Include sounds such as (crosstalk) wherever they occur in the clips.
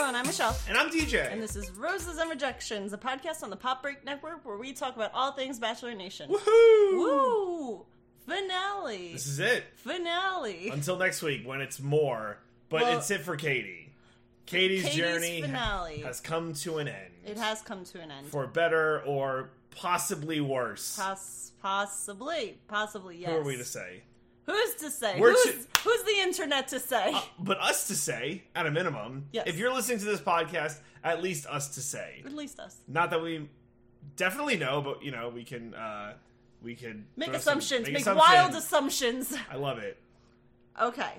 everyone, I'm Michelle. And I'm DJ. And this is Roses and Rejections, a podcast on the Pop Break Network where we talk about all things Bachelor Nation. Woohoo! Woo! Finale. This is it. Finale. Until next week when it's more. But Well- it's it for Katie. Katie's, Katie's journey finale. has come to an end. It has come to an end. For better or possibly worse. Poss- possibly. Possibly, yes. Who are we to say? Who's to say? Who's, to- who's the internet to say? But us to say, at a minimum. Yes. If you're listening to this podcast, at least us to say. At least us. Not that we definitely know, but you know, we can uh we could Make throw some- assumptions. Make, assumptions. wild assumptions. I love it. Okay.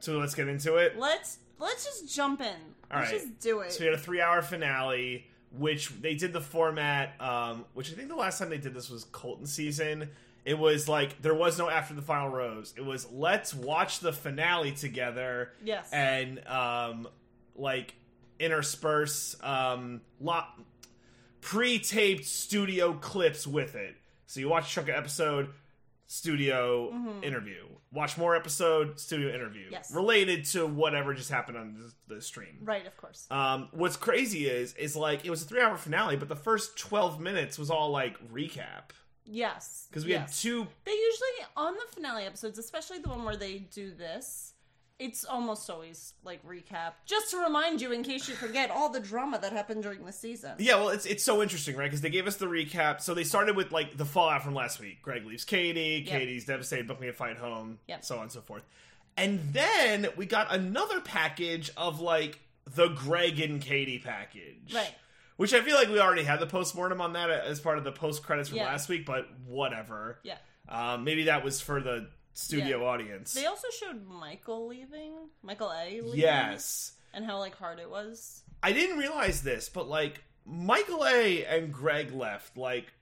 So let's get into it. Let's let's just jump in. All let's right. just do it. So we had a three-hour finale, which they did the format. Um, which I think the last time they did this was Colton season. It was like there was no after the final rose. It was let's watch the finale together yes. and um, like intersperse um, lot pre-taped studio clips with it. So you watch a chunk of episode, studio interview. Watch more episode, studio interview. Mm-hmm. Yes. Related to whatever just happened on the, the stream. right, of course. Um, what's crazy is is like it was a three hour finale, but the first twelve minutes was all like recap yes. because we had two. They usually on the finale episodes, especially the one where they do this, it's almost always like recap, just to remind you in case you forget all the drama that happened during the season. Yeah, well, it's it's so interesting, right? Because they gave us the recap. So they started with like the fallout from last week. Greg leaves Katie. Yep. Katie's devastated, booking a fight home. Yep. So on and so forth. And then we got another package of like the Greg and Katie package, Right. Which I feel like we already had the postmortem on that as part of the post credits from Yeah. last week, but whatever. Yeah. Um, maybe that was for the studio Yeah. audience. They also showed Michael leaving, Michael A. Leaving, yes. and how like hard it was. I didn't realize this, but like Michael A and Greg left like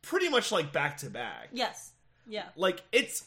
pretty much like back to back. Yes. Yeah. Like it's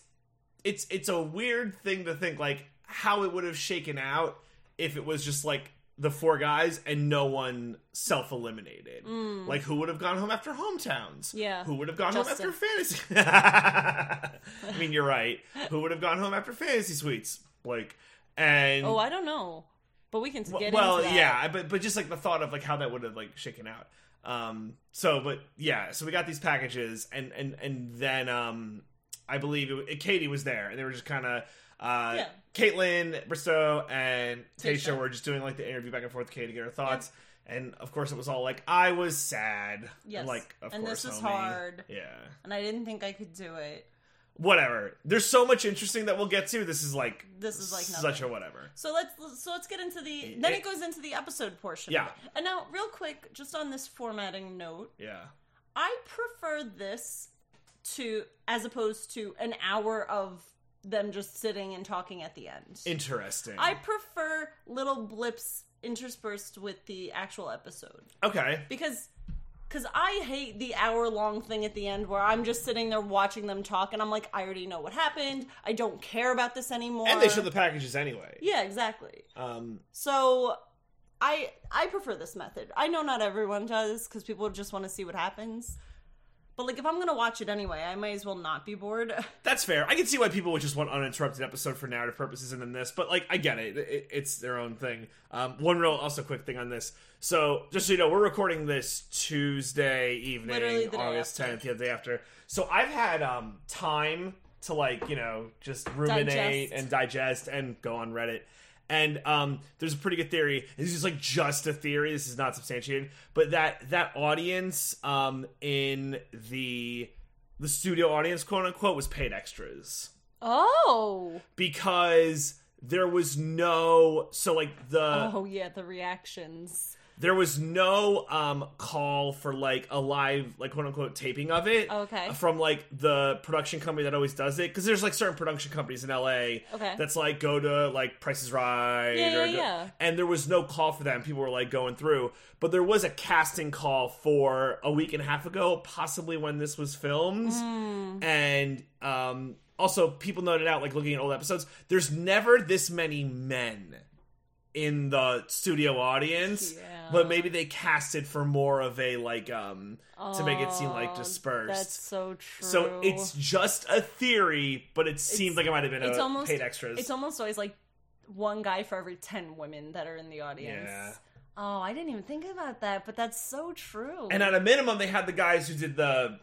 it's it's a weird thing to think like how it would have shaken out if it was just like the four guys and no one self eliminated. Like who would have gone home after hometowns? Mm. Yeah. Who would have gone Justin. home after fantasy? (laughs) I mean, you're right. Who would have gone home after fantasy suites? Like And Oh, I don't know, but we can get well, into that. yeah, but but just like the thought of like how that would have like shaken out. Um, so but yeah, so we got these packages, and and and then um, I believe it, it, Katie was there, and they were just kind of. Uh, Yeah. Kaitlyn, Bristowe, and Tayshia were just doing like the interview back and forth with Katie to get her thoughts. And of course, it was all like, I was sad. Yes. And like, of And course, this is homie. hard. Yeah. And I didn't think I could do it. Whatever. There's so much interesting that we'll get to. This is like, This is like such a whatever. So let's so let's get into the then it goes into the episode portion. Yeah. And now, real quick, just on this formatting note, Yeah. I prefer this to as opposed to an hour of them just sitting and talking at the end. Interesting. I prefer little blips interspersed with the actual episode okay. because because I hate the hour long thing at the end where I'm just sitting there watching them talk and I'm like, I already know what happened. I don't care about this anymore. And they show the packages anyway. yeah, exactly. Um, So I I prefer this method. I know not everyone does because people just want to see what happens. But like if I'm gonna watch it anyway, I might as well not be bored. (laughs) that's fair. I can see why people would just want uninterrupted episode for narrative purposes and then this, but like I get it. it it's their own thing. Um, one real also quick thing on this. So just so you know, we're recording this Tuesday evening, Literally the day August tenth, the day after. So I've had um time to like you know just ruminate Digest. and digest and go on Reddit. And um, there's a pretty good theory. This is like just a theory. This is not substantiated, but that that audience um, in the the studio audience, quote unquote, was paid extras oh. because there was no so like the Oh yeah, the reactions. There was no um call for like a live like quote unquote taping of it Okay. from like the production company that always does it because there's like certain production companies in la Okay. that's like go to like prices right Yeah, yeah, go- yeah. and there was no call for that and people were like going through but there was a casting call for a week and a half ago possibly when this was filmed Hmm. and um also people noted out like looking at old episodes there's never this many men in the studio audience Yeah. but maybe they cast it for more of a like um to make it seem like Oh, dispersed That's so true. so it's just a theory but it seems like it might have been it's a almost paid extras It's almost always like one guy for every 10 women that are in the audience. Yeah. Oh, I didn't even think about that, but that's so true. And at a minimum, they had the guys who did the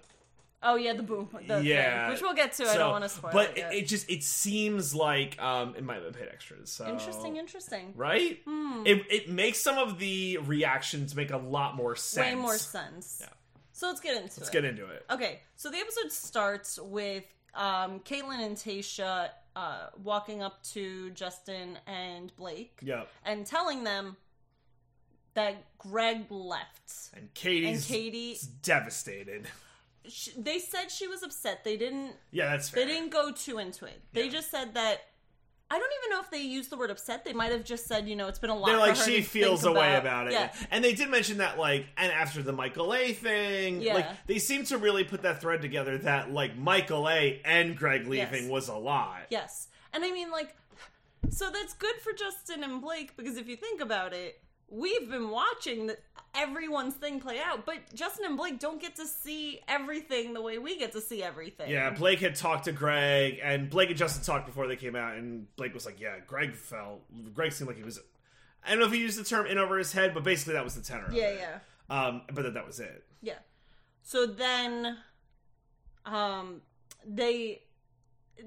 oh yeah, the boom, the yeah, thing, which we'll get to. I don't want to spoil But it. yet. it, just it seems like um it might have been paid extras. So interesting, interesting. right? Hmm. It it makes some of the reactions make a lot more sense. Way more sense. Yeah. So let's get into it. Let's it. get into it. Okay, so the episode starts with um, Kaitlyn and Tayshia uh, walking up to Justin and Blake Yep. and telling them that Greg left. And Katie's And Katie- devastated. Sh they said she was upset. They didn't. Yeah, that's fair. They didn't go too into it. They Yeah. just said that. I don't even know if they used the word upset. They might have just said, you know, it's been a lot. They're like she feels a way about it, Yeah, and they did mention that like, and after the Michael A thing, Yeah. like they seem to really put that thread together that like Michael A and Greg leaving Yes. was a lot. Yes. And I mean, like, so that's good for Justin and Blake because if you think about it, we've been watching the, everyone's thing play out, but Justin and Blake don't get to see everything the way we get to see everything. Yeah, Blake had talked to Greg, and Blake and Justin talked before they came out, and Blake was like, "Yeah, Greg felt. Greg seemed like he was. I don't know if he used the term in over his head, but basically that was the tenor. of Yeah, it. yeah. Um, but then that was it. Yeah. So then, um, they,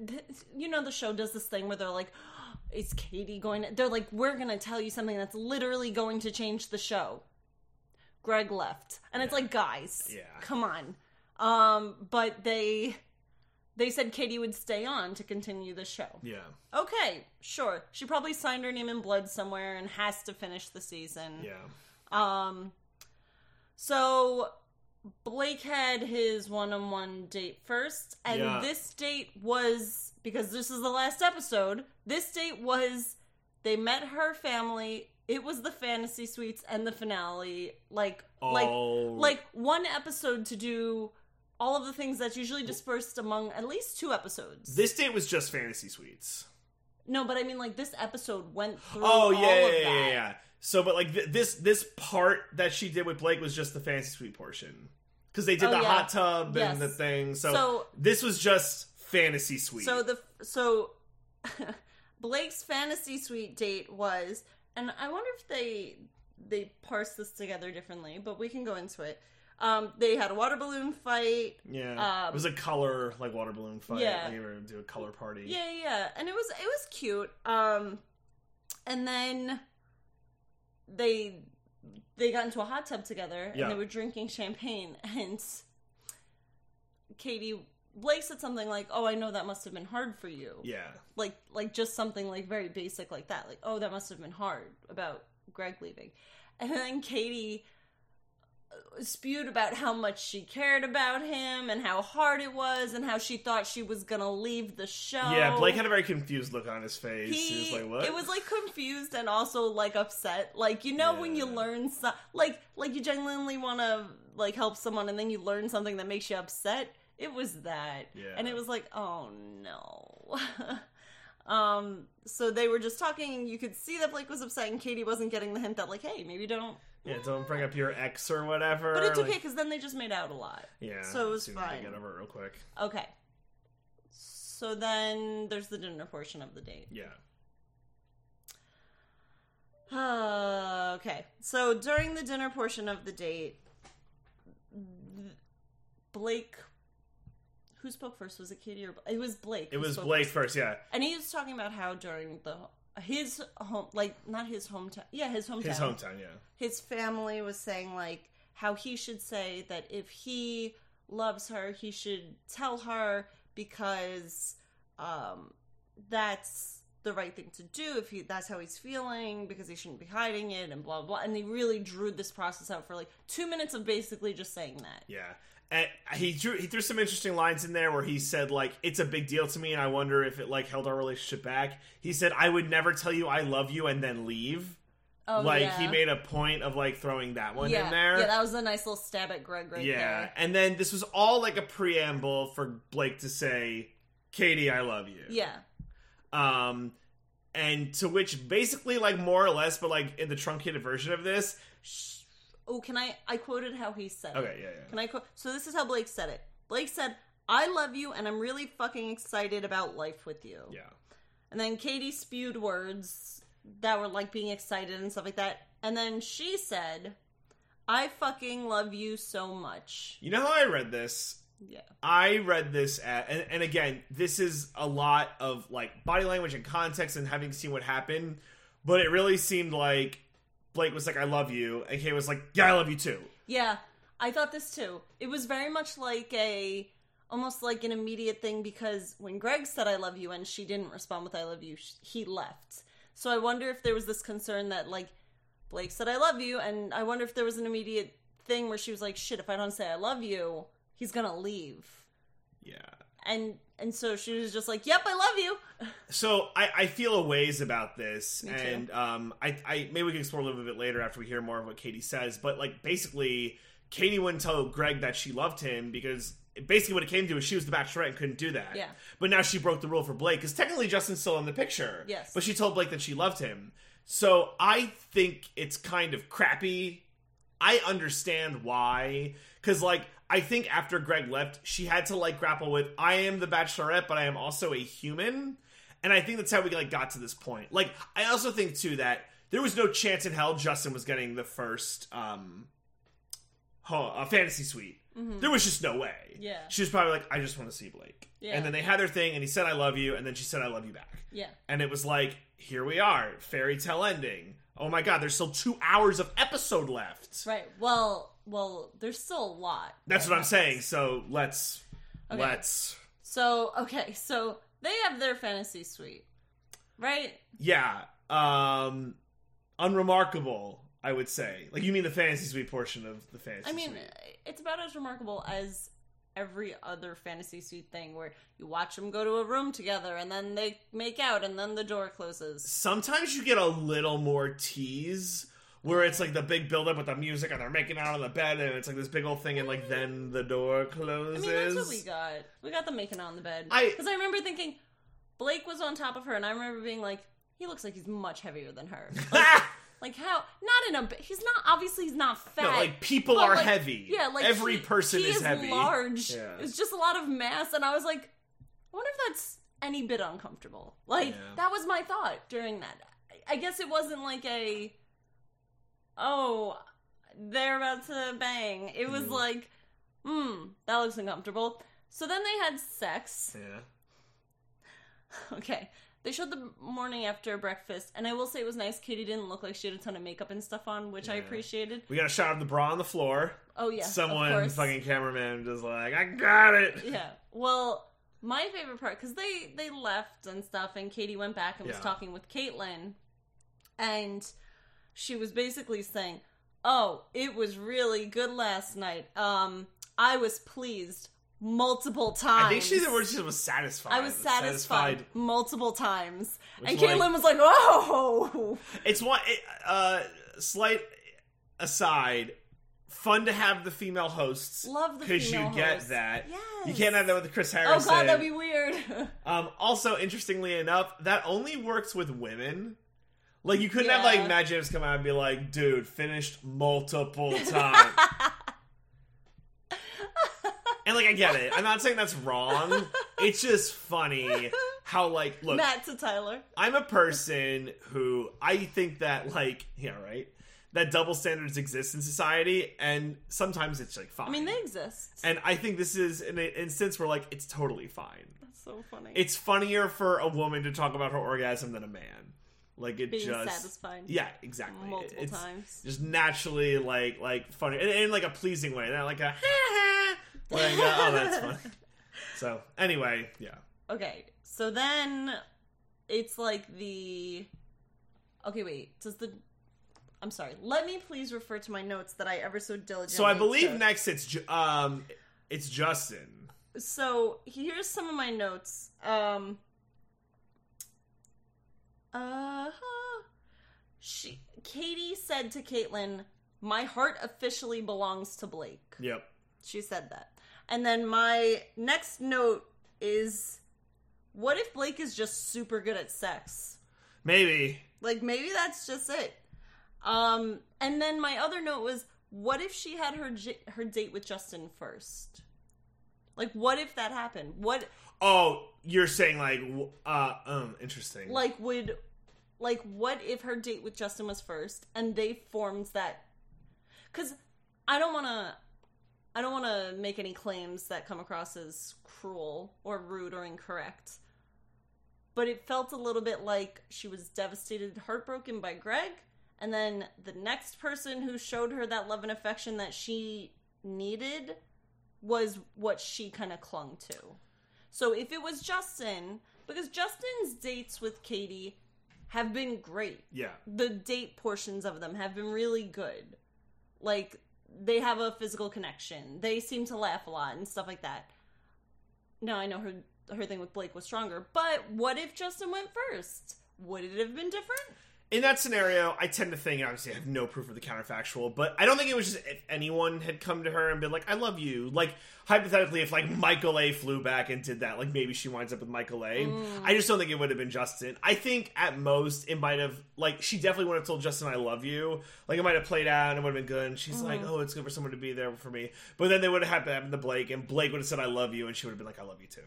th- you know, the show does this thing where they're like, "Is Katie going?" to... They're like, "We're gonna tell you something that's literally going to change the show." Greg left, and it's like, guys, Yeah. come on. Um, but they, they said Katie would stay on to continue the show. Yeah, Okay, sure. She probably signed her name in blood somewhere and has to finish the season. yeah, Um, so Blake had his one-on-one date first, and Yeah. this date was because this is the last episode. This date was they met her family. It was the fantasy suites and the finale. Like, like, Oh. like one episode to do all of the things that's usually dispersed among at least two episodes. This date was just fantasy suites. no, but I mean, like this episode went through. Oh yeah, all yeah, of yeah, that. yeah, yeah. So, but like th- this this part that she did with Blake was just the fantasy suite portion because they did Oh, the yeah. hot tub Yes. and the thing. So, So- this was just fantasy suite. So the so (laughs) Blake's fantasy suite date was, and I wonder if they they parse this together differently, but we can go into it. Um, they had a water balloon fight. yeah, um, it was a color like water balloon fight. Yeah. you were do a color party. Yeah, yeah, and it was it was cute. Um, and then they they got into a hot tub together Yeah. and they were drinking champagne (laughs) and Katie Blake said something like, "Oh, I know that must have been hard for you." yeah, like like just something like very basic like that like oh that must have been hard about greg leaving and then katie spewed about how much she cared about him and how hard it was and how she thought she was gonna leave the show yeah. Blake had a very confused look on his face. He, he, was like, "What?" it was like confused and also like upset like you know when you learn so- like like you genuinely want to like help someone and then you learn something that makes you upset it was that Yeah. and it was like oh no (laughs) um so they were just talking you could see that blake was upset and katie wasn't getting the hint that like hey maybe don't yeah. Don't bring up your ex or whatever. but it's okay because then they just made out a lot Yeah, so it was as soon as they fine. Get over it real quick. okay so then there's the dinner portion of the date Yeah, Uh, okay. So during the dinner portion of the date, Blake. Who spoke first? Was it Katie or it was Blake? it was Blake first. Yeah, and he was talking about how during the his home, like not his hometown, yeah, his hometown, his hometown. Yeah, his family was saying like how he should say that if he loves her, he should tell her because um, that's the right thing to do if he that's how he's feeling because he shouldn't be hiding it and blah blah. And they really drew this process out for like two minutes of basically just saying that. Yeah. And he drew he threw some interesting lines in there where he said like it's a big deal to me and I wonder if it like held our relationship back. He said I would never tell you I love you and then leave. Oh, like yeah. he made a point of like throwing that one yeah, in there. yeah, that was a nice little stab at Greg right yeah. there. And then this was all like a preamble for Blake to say, "Katie, I love you." Yeah, Um and to which basically like more or less but like in the truncated version of this. Oh, can I? I quoted how he said. it. Okay, yeah, yeah. Can I quote? So this is how Blake said it. Blake said, "I love you, and I'm really fucking excited about life with you." Yeah. And then Katie spewed words that were like being excited and stuff like that. And then she said, I fucking love you so much. You know how I read this? Yeah. I read this at, and, and again, this is a lot of like body language and context and having seen what happened, but it really seemed like Blake was like, I love you, and Kay was like, Yeah, I love you too. Yeah, I thought this too. It was very much like a almost like an immediate thing because when Greg said I love you and she didn't respond with I love you, he left. So I wonder if there was this concern that like Blake said I love you and I wonder if there was an immediate thing where she was like shit if I don't say I love you, he's going to leave. Yeah. And and so she was just like, "Yep, I love you." (laughs) So I, I feel a ways about this, and um, I, I maybe we can explore a little bit later after we hear more of what Katie says. But like basically, Katie wouldn't tell Greg that she loved him because basically what it came to is she was the bachelorette and couldn't do that. Yeah. But now she broke the rule for Blake because technically Justin's still in the picture. Yes. But she told Blake that she loved him. So I think it's kind of crappy. I understand why. Because, like, I think after Greg left, she had to, like, grapple with I am the bachelorette, but I am also a human. And I think that's how we, like, got to this point. Like, I also think, too, that there was no chance in hell Justin was getting the first, um, uh, fantasy suite. There was just no way. Mm-hmm. Yeah. She was probably like, I just want to see Blake. Yeah. And then they had their thing, and he said, I love you. And then she said, I love you back. Yeah. And it was like, here we are, fairy tale ending. Oh my god, there's still two hours of episode left. Right. Well, well, there's still a lot. That's what I'm saying. So let's Okay. let's So, okay, so they have their fantasy suite. Right? yeah. Um unremarkable, I would say. Like you mean the fantasy suite portion of the fantasy I mean, suite. it's about as remarkable as every other fantasy suite thing where you watch them go to a room together and then they make out and then the door closes. Sometimes you get a little more tease where it's like the big build up with the music and they're making out on the bed and it's like this big old thing and like then the door I closes. mean, that's what we got. We got them making out on the bed. I- Because I remember thinking Blake was on top of her and I remember being like, he looks like he's much heavier than her. (laughs) Like, like how? Not in a. He's not. Obviously, he's not fat. no, like people are like, heavy. Yeah, like every he- person he is, is heavy. large. Yeah. It's just a lot of mass, and I was like, I wonder if that's any bit uncomfortable. Like Yeah. that was my thought during that. I- guess it wasn't like a, oh, they're about to bang. It was Mhm. like, hmm, that looks uncomfortable. So then they had sex. Yeah. (laughs) Okay. They showed the morning after breakfast, and I will say it was nice. Katie didn't look like she had a ton of makeup and stuff on, which I Yeah. appreciated. We got a shot of the bra on the floor. Oh yeah, of Someone, course. fucking cameraman, just like, I got it. Yeah. Well, my favorite part because they they left and stuff, and Katie went back and was Yeah. talking with Kaitlyn, and she was basically saying, "Oh, it was really good last night. Um, I was pleased multiple times. I think she the word she was satisfied. I was satisfied, multiple times." Which, and like- was like, "Oh." It's one it, uh slight aside. Fun to have the female hosts Love the because you get that. Yes. You can't have that with Chris Harris. Oh god, that'd be weird. (laughs) Um, also, interestingly enough, that only works with women. Like you couldn't have like Yeah. Matt James come out and be like, "Dude, finished multiple times." (laughs) and like, I get it. I'm not saying that's wrong. It's just funny how like, look, Matt to Tyler. I'm a person who I think that like, yeah, right, that double standards exist in society, and sometimes it's like fine. I mean, they exist. and I think this is an instance where like it's totally fine. That's so funny. It's funnier for a woman to talk about her orgasm than a man. Like it Being just satisfied. yeah, exactly. multiple it's times. just naturally like like funny in, in like a pleasing way, not like a like oh that's funny. (laughs) So anyway, yeah, Okay, so then it's like the. Okay, wait. Does the. I'm sorry. Let me please refer to my notes that I ever so diligently. so I believe took. next it's Ju- um it's Justin. So here's some of my notes. Um. Uh huh. She Katie said to Kaitlyn, "My heart officially belongs to Blake." Yep. She said that. And then my next note is what if Blake is just super good at sex? Maybe. Like maybe that's just it. Um and then my other note was what if she had her j- her date with Justin first? Like, what if that happened? What Oh, you're saying like, uh, um, interesting. like would like what if her date with Justin was first and they formed that? Because I don't want to. I don't want to make any claims that come across as cruel or rude or incorrect. But it felt a little bit like she was devastated, heartbroken by Greg, and then the next person who showed her that love and affection that she needed was what she kind of clung to. So if it was Justin, because Justin's dates with Katie have been great. yeah. The date portions of them have been really good. Like they have a physical connection. They seem to laugh a lot and stuff like that. Now I know her her thing with Blake was stronger, but what if Justin went first? Would it have been different? In that scenario, I tend to think, obviously, I have no proof of the counterfactual, but I don't think it was just if anyone had come to her and been like, I love you. Like, hypothetically, if, like, Michael A flew back and did that, like, maybe she winds up with Michael A. Mm. I just don't think it would have been Justin. I think, at most, it might have, like, she definitely would have told Justin, I love you. Like, it might have played out and it would have been good. And she's mm. like, oh, it's good for someone to be there for me. But then they would have happened to Blake, and Blake would have said, I love you, and she would have been like, I love you too.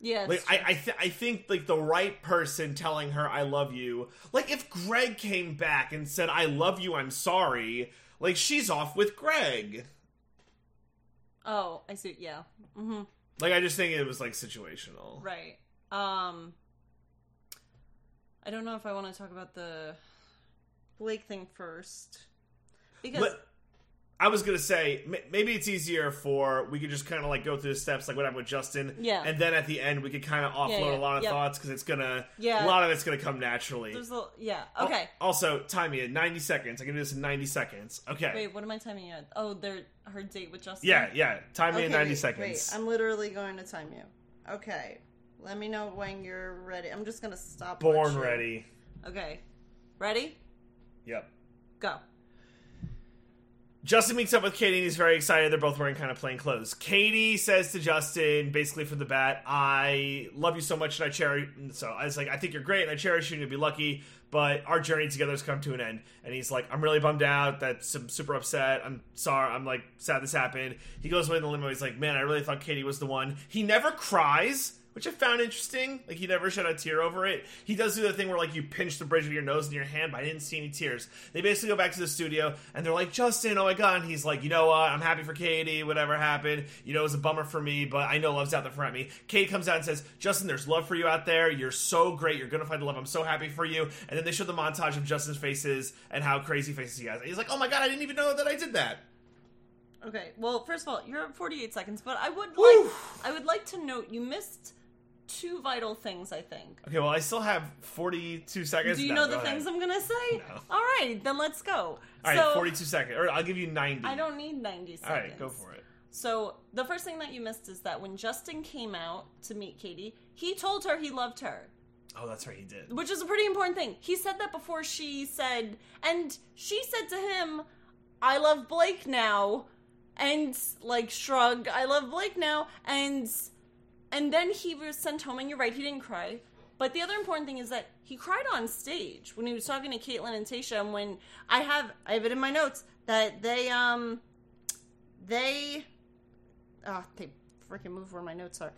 Yeah, Like I, I, th- I think like the right person telling her I love you. Like if Greg came back and said I love you, I'm sorry. Like she's off with Greg. oh, I see. Yeah, hmm Like I just think it was like situational. right. Um, I don't know if I want to talk about the Blake thing first because But I was gonna say maybe it's easier for we could just kind of like go through the steps like what happened with Justin. Yeah. And then at the end we could kind of offload Yeah, yeah, a lot of yep. thoughts because it's gonna Yeah. a lot of it's gonna come naturally. there's a yeah. Al- Okay, Also, time me at ninety seconds. I can do this in ninety seconds. Okay. wait. What am I timing you at? Oh, they're her date with Justin. Yeah, yeah. Time me Okay, in ninety wait, seconds. Wait, I'm literally going to time you. Okay, let me know when you're ready. I'm just gonna stop. Born ready. Okay, ready? Yep. Go. Justin meets up with Katie and he's very excited. They're both wearing kind of plain clothes. Katie says to Justin, basically from the bat, I love you so much and I cherish. So I was like, I think you're great and I cherish you and you'll be lucky, but our journey together has come to an end. And he's like, I'm really bummed out. That's I'm super upset. I'm sorry. I'm like sad this happened. He goes away in the limo. He's like, man, I really thought Katie was the one. He never cries. Which I found interesting. Like he never shed a tear over it. He does do the thing where like you pinch the bridge of your nose in your hand, but I didn't see any tears. They basically go back to the studio and they're like, Justin, oh my god. And he's like, you know what? I'm happy for Katie. Whatever happened, you know, it was a bummer for me, but I know love's out there for me. Katie comes out and says, Justin, there's love for you out there. You're so great. You're gonna find the love. I'm so happy for you. And then they show the montage of Justin's faces and how crazy faces he has. And he's like, oh my god, I didn't even know that I did that. Okay. Well, first of all, you're at 48 seconds, but I would Woo! like I would like to note you missed two vital things. I think. Okay, well, I still have 42 seconds. Do you No, know the things ahead. I'm gonna say? No. All right, then let's go. All right, so, 42 seconds. Or I'll give you 90. I don't need 90 seconds. All right, go for it. So the first thing that you missed is that when Justin came out to meet Katie, he told her he loved her. Oh, that's right, he did. which is a pretty important thing. He said that before she said, and she said to him, "I love Blake now," and like shrugged, "I love Blake now," and and then he was sent home. And you're right, he didn't cry. But the other important thing is that he cried on stage when he was talking to Kaitlyn and Tayshia. And when I have, I have it in my notes that they, um, they, oh, they freaking move where my notes are.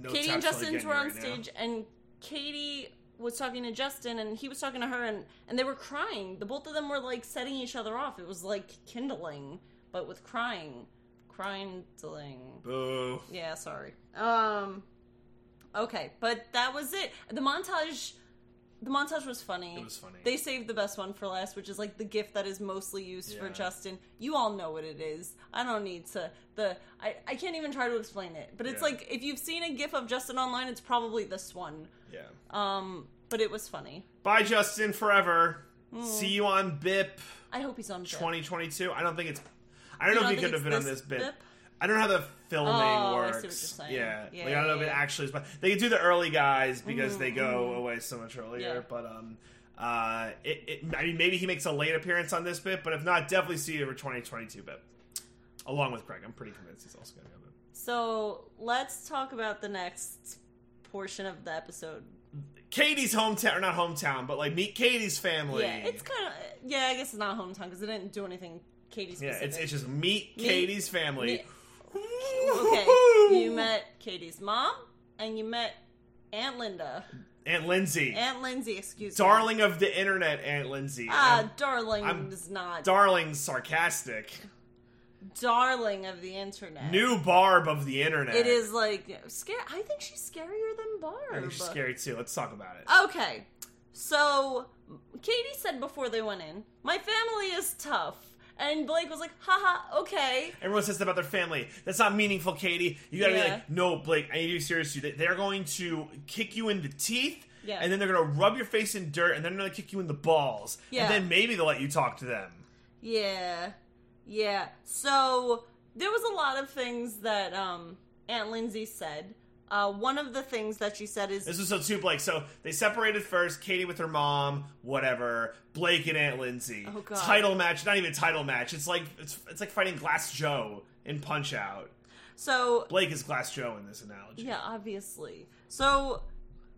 Notes Katie and Justin were on right now. stage, and Katie was talking to Justin, and he was talking to her, and and they were crying. The both of them were like setting each other off. It was like kindling, but with crying, crying, Boo. Yeah, sorry. Um, okay, but that was it. The montage, the montage was funny. It was funny. They saved the best one for last, which is like the gift that is mostly used for Justin. You all know what it is. I don't need to the I, I can't even try to explain it. But it's Yeah. like if you've seen a gif of Justin online, it's probably this one. Yeah. Um, but it was funny. Bye, Justin, forever. Hmm. See you on BIP I hope he's on. Bip. 2022. I don't think it's. I don't You know don't if he could have been on this bit. BIP. I don't know how the filming Oh, works. what you're saying. Yeah, Yeah, like I don't know yeah, if it yeah. actually is, but they can do the early guys because they go Mhm. away so much earlier. But um, uh, it, it, I mean, maybe he makes a late appearance on this BIP, but if not, definitely see it for 2022 BIP, along with Craig. I'm pretty convinced he's also going to go. BIP. So let's talk about the next portion of the episode. Katie's hometown, or not hometown, but like meet Katie's family. Yeah, it's kind of yeah. I guess it's not hometown because they didn't do anything. Katie yeah, it's, it's just meet Meet- Katie's family. meet- (laughs) okay, you met Katie's mom, and you met Aunt Linda, Aunt Lindsay, Aunt Lindsay. Excuse me. darling of the internet, Aunt Lindsay. Ah, darling I'm- is not darling, sarcastic. darling of the internet. New Barb of the internet. It is like scary. I think she's scarier than I Barb. think she's scary too. Let's talk about it. Okay, so Katie said before they went in, "My family is tough," and Blake was like, "Haha, okay." Everyone says that about their family. That's not meaningful, Katie. You gotta be like, no, Blake, I need to be serious. They- They're going to kick you in the teeth, Yeah. and then they're gonna rub your face in dirt, and then they're gonna kick you in the balls. Yeah. And then maybe they'll let you talk to them. Yeah. Yeah. So there was a lot of things that um Aunt Lindsay said. Uh, one of the things that she said is This was so too Blake. So they separated first. Katie with her mom, whatever. Blake and Aunt Lindsay. Oh, God. Title match, not even title match. It's like it's, it's like fighting Glass Joe in Punch Out. so Blake is Glass Joe in this analogy. yeah, obviously. So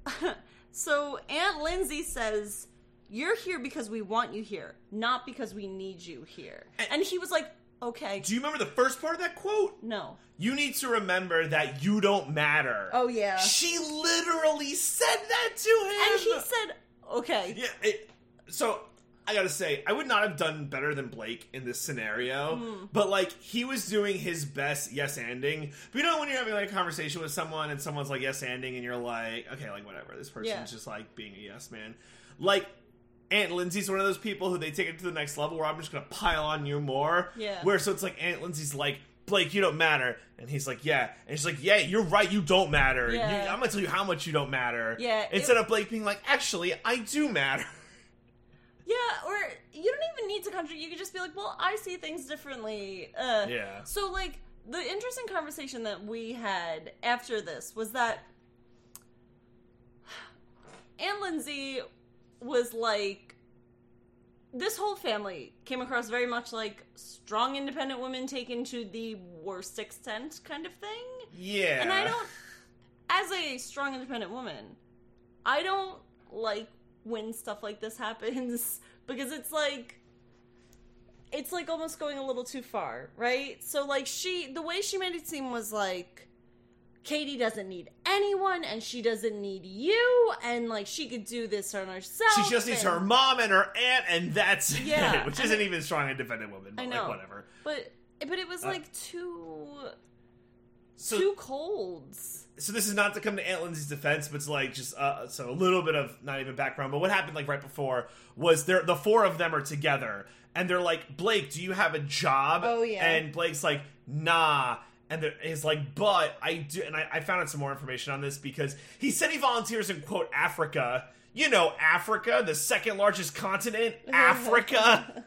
(laughs) so Aunt Lindsay says you're here because we want you here, not because we need you here. And- And he was like, "Okay, Do you remember the first part of that quote? no." You need to remember that you don't matter. Oh yeah. She literally said that to him. And he said, "Okay." Yeah. It, so I gotta say, I would not have done better than Blake in this scenario. Hmm. But like, he was doing his best yes ending. But you know, when you're having like a conversation with someone and someone's like yes ending, and you're like, okay, like whatever, this person's Yeah. just like being a yes man. Like. Aunt Lindsay's one of those people who they take it to the next level where I'm just gonna pile on you more. Yeah. Where so it's like Aunt Lindsay's like, Blake, you don't matter. And he's like, yeah. And she's like, yeah, you're right, you don't matter. Yeah. You- I'm gonna tell you how much you don't matter. Yeah, it- Instead of Blake being like, actually, I do matter. (laughs) Yeah, or you don't even need to contradict. You could just be like, "Well, I see things differently." Uh, Yeah. So, like, the interesting conversation that we had after this was that (sighs) Aunt Lindsay was like, this whole family came across very much like strong, independent women taken to the worst extent kind of thing. Yeah. And I don't, as a strong, independent woman, I don't like when stuff like this (laughs) happens because it's like, it's like almost going a little too far, right? So, like, she, the way she made it seem was like, Katie doesn't need anyone and she doesn't need you, and like, she could do this on herself. She just needs and- her mom and her aunt, and that's Yeah, it. (laughs) Which and isn't it- even strong independent woman, but I like know. whatever. But, but it was Uh, like too, So too cold. so this is not to come to Aunt Lindsay's defense, but it's like just uh, so a little bit of not even background. But what happened like right before was there the four of them are together and they're like, Blake, do you have a job? Oh, yeah. And Blake's like, Nah. And there- he's like, but I do. And I, I found out some more information on this because he said he volunteers in quote Africa. You know, Africa, the second largest continent, (laughs) Africa.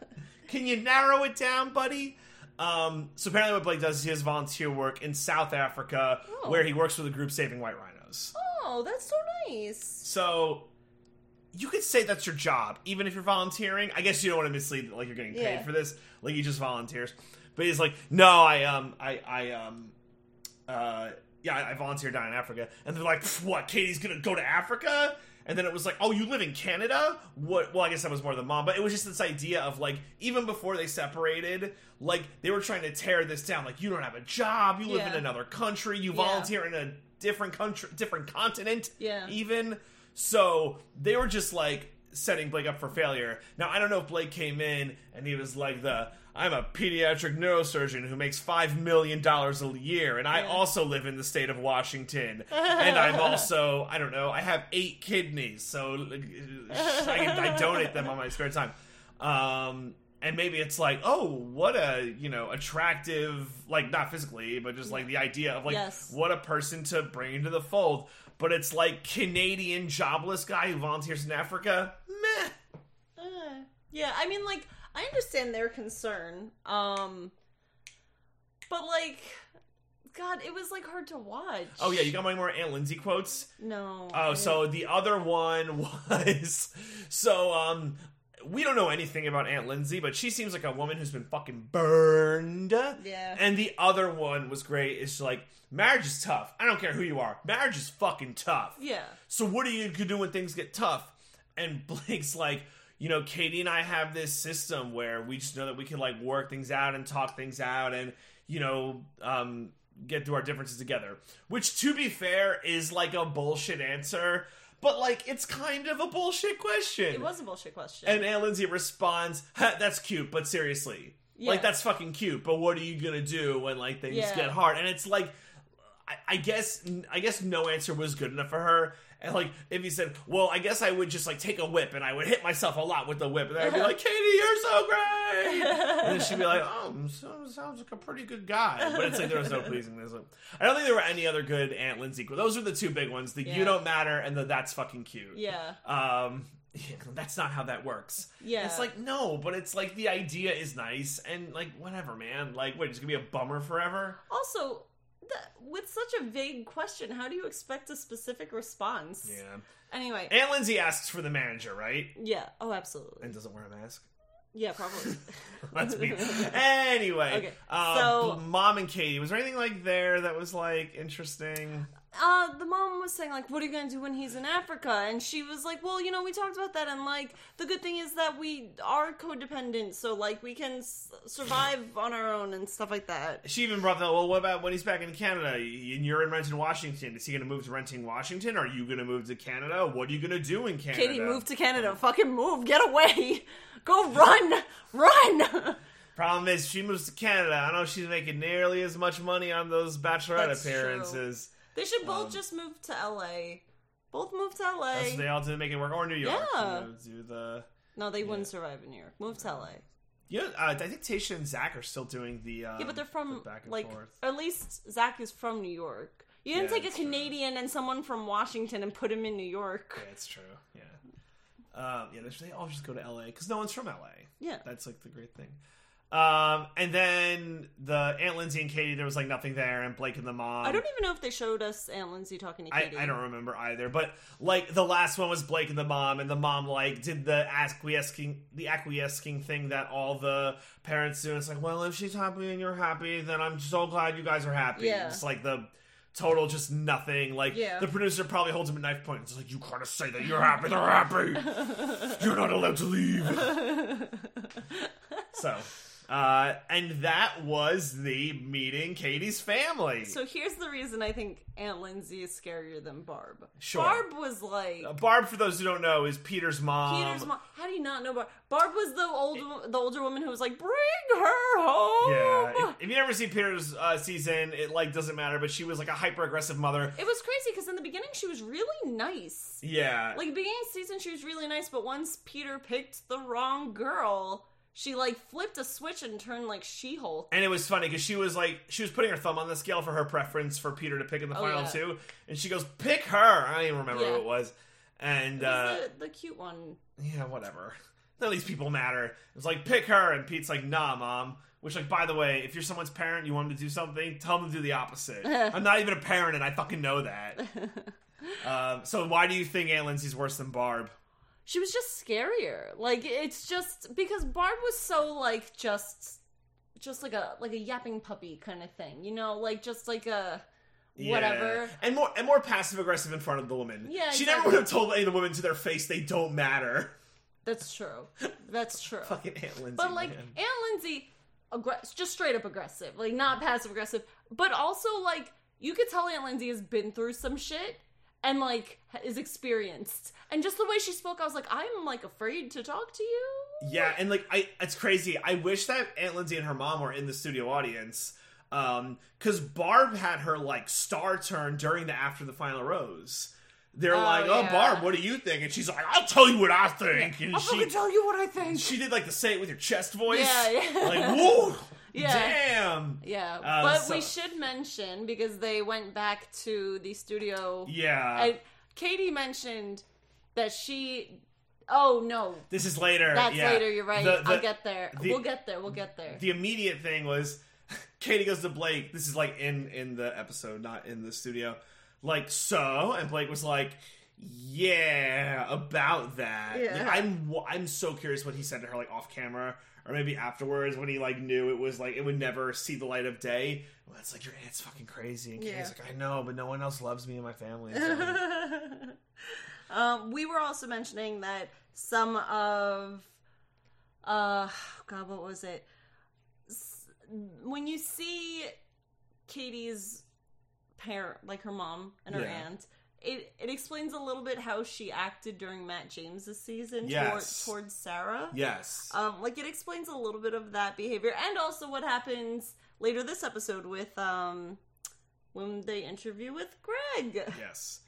Can you narrow it down, buddy? Um, so apparently, what Blake does is he has volunteer work in South Africa, Oh. where he works with a group saving white rhinos. Oh, that's so nice. So you could say that's your job, even if you're volunteering. I guess you don't want to mislead like you're getting paid Yeah. for this, like he just volunteers. But he's like, no, I um, I I um, uh, yeah, I, I volunteer down in Africa, and they're like, what? Katie's gonna go to Africa? And then it was like, oh, you live in Canada? What? Well, I guess that was more the mom, but it was just this idea of like, even before they separated, like they were trying to tear this down. Like, you don't have a job, you live in another country, you Yeah. volunteer in a different country, different continent, Yeah. even. So they were just like setting Blake up for failure. Now I don't know if Blake came in and he was like the I'm a pediatric neurosurgeon who makes five million dollars a year, and I also live in the state of Washington, and I'm (laughs) also I don't know I have eight kidneys, so I, I donate them on my spare time. Um, and maybe it's like, oh, what a you know attractive, like not physically, but just like the idea of like Yes. what a person to bring into the fold. But it's like Canadian jobless guy who volunteers in Africa. Meh. Uh, yeah, I mean, like, I understand their concern. Um, but like, God, it was like hard to watch. Oh yeah, you got my more Aunt Lindsay quotes. no. Oh, so the other one (laughs) was so um we don't know anything about Aunt Lindsay, but she seems like a woman who's been fucking burned. Yeah. And the other one was great. It's like marriage is tough. I don't care who you are. Marriage is fucking tough. yeah, So what are you do when things get tough? And (laughs) Blake's like, you know, Katie and I have this system where we just know that we can like work things out and talk things out and you know, um, get through our differences together. Which, to be fair, is like a bullshit answer, but like it's kind of a bullshit question. It was a bullshit question. And Aunt Lindsay responds, "Ha, "That's cute, but seriously, Yeah. like that's fucking cute. But what are you gonna do when like things Yeah. get hard?" And it's like, I, I guess, I guess no answer was good enough for her. And like, if he said, "Well, I guess I would just like take a whip and I would hit myself a lot with the whip," and I'd be like, "Katie, you're so great," and then she'd be like, "Oh, so, sounds like a pretty good guy." But it's like there was no (laughs) pleasing this. I don't think there were any other good Aunt Lindsay. Those are the two big ones: the Yeah. "You don't matter" and the "That's fucking cute." yeah. Um, (laughs) that's not how that works. Yeah. It's like, no, but it's like the idea is nice and like, whatever, man. Like, wait, it's gonna be a bummer forever? Also, with such a vague question, how do you expect a specific response? Yeah. Anyway, Aunt Lindsay asks for the manager, right? yeah. Oh, absolutely. And doesn't wear a mask. Yeah, probably. (laughs) (laughs) That's me. anyway, Okay, um, so- mom and Katie, was there anything like there that was like interesting? Uh, the mom was saying like, "What are you gonna do when he's in Africa?" And she was like, "Well, you know, we talked about that, and like, the good thing is that we are codependent, so like, we can s- survive (laughs) on our own and stuff like that." She even brought that. Well, what about when he's back in Canada and you're in Renton, Washington? Is he going to move to Renton, Washington? Are you going to move to Canada? What are you going to do in Canada? Katie, move to Canada. Fucking move. Get away. (laughs) Go (laughs) run. Run. Problem is, she moves to Canada. I know she's making nearly as much money on those bachelorette That's true. They should both Um, just move to LA. Both move to LA. That's what they all to make it work. Or New York. Yeah. You know, do the. no, they wouldn't survive in New York. Move to LA. Yeah, uh, I think Tayshia and Zac are still doing the. Um, Yeah, but they're from the back and like, forth. at least Zac is from New York. You didn't Yeah, take a that's true. Canadian and someone from Washington and put him in New York. Yeah, it's true. Yeah. Um, yeah, they they all just go to LA because no one's from LA. Yeah. That's like the great thing. Um, and then the Aunt Lindsay and Katie, there was like nothing there, and Blake and the mom. I don't even know if they showed us Aunt Lindsay talking to I, Katie. I don't remember either, but like the last one was Blake and the mom, and the mom like did the acquiescing the acquiescing thing that all the parents do. It's like, well, if she's happy and you're happy, then I'm so glad you guys are happy. Yeah. It's like the total just nothing. Like Yeah. the producer probably holds him at knife point. It's like you gotta say that you're happy. They're happy. (laughs) you're not allowed to leave. (laughs) so. Uh, and that was the meeting Katie's family. So here's the reason I think Aunt Lindsay is scarier than Barb. Sure. Barb was like Uh, Barb, for those who don't know, is Peter's mom. Peter's mom. How do you not know Barb? Barb was the old, the older woman who was like, "Bring her home." Yeah, if, if you never see Peter's uh, season, it like doesn't matter. But she was like a hyper aggressive mother. It was crazy because in the beginning she was really nice. Yeah, Like beginning of the season, she was really nice, but once Peter picked the wrong girl, she like flipped a switch and turned like She-Hulk. and it was funny because she was like she was putting her thumb on the scale for her preference for Peter to pick in the Oh, final yeah. two, and she goes, "Pick her." I don't even remember Yeah. who it was. And It uh, the, the cute one. yeah, whatever. (laughs) None of these people matter. It was like pick her, and Pete's like, "Nah, mom." Which, like, by the way, if you're someone's parent, you want them to do something, tell them to do the opposite. (laughs) I'm not even a parent, and I fucking know that. (laughs) um, so, why do you think Aunt Lindsay's worse than Barb? She was just scarier. Like it's just because Barb was so like just just like a like a yapping puppy kind of thing, you know, like just like a whatever. Yeah. and more and more passive aggressive in front of the woman. Yeah, she exactly. never would have told any of the women to their face they don't matter. That's true. That's (laughs) true. Fucking Aunt Lindsay. But like man. Aunt Lindsay, aggra- just straight up aggressive, like not passive aggressive, but also like you could tell Aunt Lindsay has been through some shit and like is experienced, and just the way she spoke, I was like, I'm like afraid to talk to you. Yeah, and like I, it's crazy. I wish that Aunt Lindsay and her mom were in the studio audience, um, because Barb had her like star turn during the after the final rose. They're Oh, like, "Oh, yeah. Barb, what do you think?" And she's like, "I'll tell you what I think." And I'll she fucking tell you what I think. she did like the say it with your chest voice. Yeah, yeah. Like, whoa, (laughs) Yeah. damn. Yeah, Uh, but so- we should mention because they went back to the studio. Yeah, I, Katie mentioned that she. Oh no, this is later. that's yeah. later. You're right. The- the- I'll get there. the- we'll get there. We'll get there. the immediate thing was (laughs) Katie goes to Blake. This is like in in the episode, not in the studio. Like so, and Blake was like, "Yeah, about that." Yeah. Like, I'm I'm so curious what he said to her, like off camera, or maybe afterwards when he like knew it was like it would never see the light of day. Well, it's like your aunt's fucking crazy, and Yeah. Katie's like, "I know, but no one else loves me and my family." (laughs) so- um, we were also mentioning that some of, uh, God, what was it? When you see Katie's parent, like her mom and her Yeah. aunt. It it explains a little bit how she acted during Matt James's season Yes. toward, towards Sarah. Yes. Um, like it explains a little bit of that behavior, and also what happens later this episode with um when they interview with Greg. yes.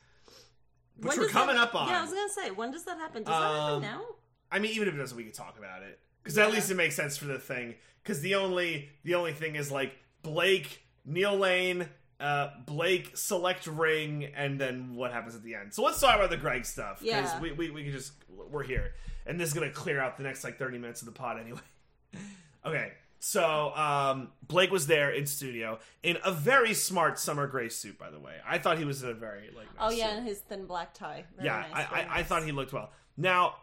When we're coming that- up on. Yeah, I was gonna say, when does that happen? Does that Um, happen now? I mean, even if it doesn't, we could talk about it because Yeah. at least it makes sense for the thing. Because the only the only thing is like Blake, Neil Lane, uh, Blake select ring, and then what happens at the end. So let's talk about the Greg stuff. 'cause Yeah. we, we we can just we're here, and this is gonna clear out the next like thirty minutes of the pod anyway. (laughs) okay. So um, Blake was there in studio in a very smart summer gray suit. By the way, I thought he was in a very like. Oh yeah, suit and his thin black tie. Very yeah, nice, I, I, I thought he looked well. Now,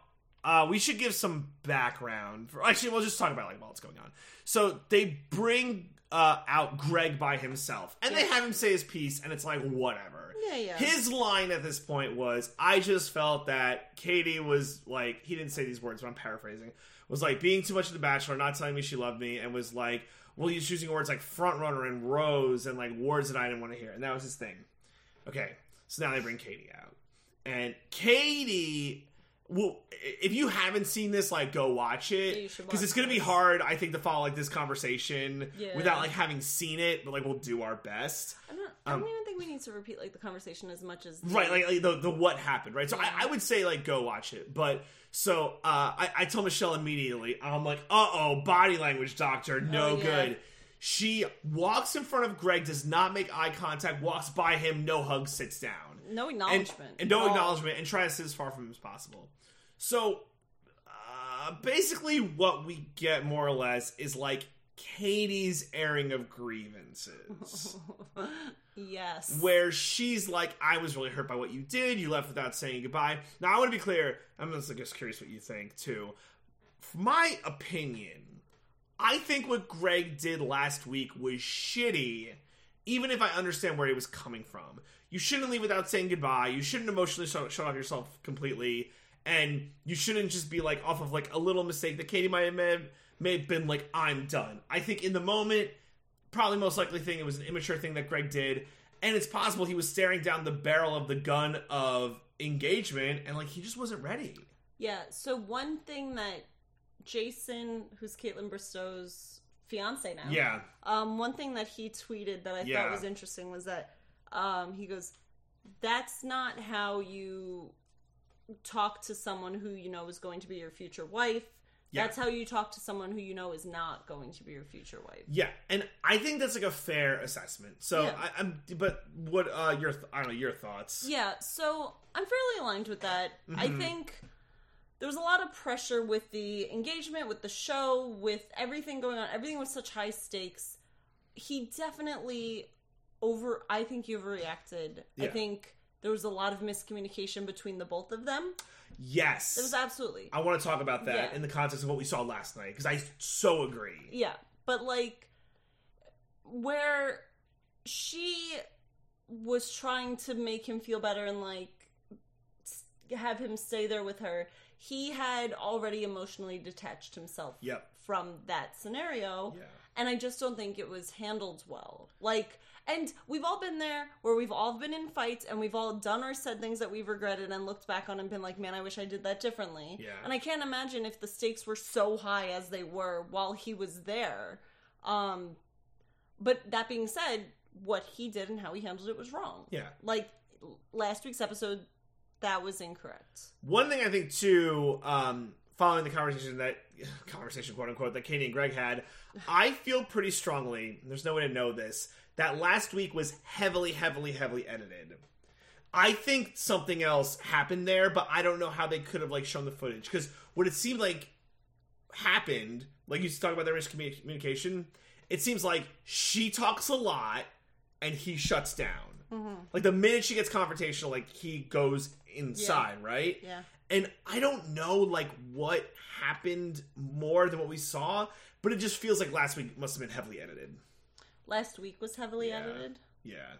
uh, we should give some background. For, actually, we'll just talk about like what's going on. So they bring uh, out Greg by himself, and they have him say his piece, and it's like whatever. Yeah, yeah. His line at this point was, "I just felt that Katie was like he didn't say these words, but I'm paraphrasing. Was like being too much of the Bachelor, not telling me she loved me, and was like, well, he's using words like front runner and rose, and like words that I didn't want to hear, and that was his thing. Okay, so now they bring Katie out, and Katie. Well, if you haven't seen this, like, go watch it because it's gonna be hard, I think, to follow like this conversation Yeah. without like having seen it. But like, we'll do our best. I don't, I um, don't even think we need to repeat like the conversation as much as Right, like, like the, the what happened, right? So Yeah. I, I would say like go watch it. But so uh, I, I told Michelle immediately, I'm like, uh oh, body language doctor, no Oh, good. She walks in front of Greg, does not make eye contact, walks by him, no hug, sits down. No acknowledgement and no at all. acknowledgement and try to sit as far from him as possible. So uh, basically what we get more or less is like Katie's airing of grievances (laughs) yes. where she's like, I was really hurt by what you did. You left without saying goodbye. Now, I want to be clear. I'm just just curious what you think, too. For my opinion, I think what Greg did last week was shitty, even if I understand where he was coming from. You shouldn't leave without saying goodbye. You shouldn't emotionally shut, shut off yourself completely. And you shouldn't just be like off of like a little mistake that Katie might have made, may have been like, I'm done. I think in the moment, probably most likely thing it was an immature thing that Greg did, and it's possible he was staring down the barrel of the gun of engagement and like he just wasn't ready. Yeah. So one thing that Jason, who's Kaitlyn Bristowe's fiance now, Yeah, Um, one thing that he tweeted that I Yeah. thought was interesting was that um, he goes, "That's not how you talk to someone who you know is going to be your future wife. Yeah. That's how you talk to someone who you know is not going to be your future wife." yeah, and I think that's like a fair assessment. So Yeah. I, I'm, but what uh your th- I don't know your thoughts? Yeah, so I'm fairly aligned with that. I Mhm. think there was a lot of pressure with the engagement, with the show, with everything going on. Everything was such high stakes. He definitely over. I think he overreacted. I Yeah. think there was a lot of miscommunication between the both of them. Yes, It was absolutely. I want to talk about that Yeah. in the context of what we saw last night because I so agree. Yeah, but like where she was trying to make him feel better and like have him stay there with her, he had already emotionally detached himself Yep. from that scenario. Yeah. And I just don't think it was handled well. Like, and we've all been there where we've all been in fights and we've all done or said things that we've regretted and looked back on and been like, man, I wish I did that differently. Yeah. And I can't imagine if the stakes were so high as they were while he was there. Um, but that being said, what he did and how he handled it was wrong. Yeah. Like last week's episode, that was incorrect. One thing I think too, um, following the conversation that (sighs) conversation quote unquote that Katie and Greg had, I feel pretty strongly. There's no way to know this that last week was heavily, heavily, heavily edited. I think something else happened there, but I don't know how they could have like shown the footage because what it seemed like happened, like you talk about their miscommunication, it seems like she talks a lot and he shuts down. Mm-hmm. Like the minute she gets confrontational, like he goes inside, right? Yeah. And I don't know like what happened more than what we saw, but it just feels like last week must have been heavily edited. Last week was heavily Yeah. edited. Yeah.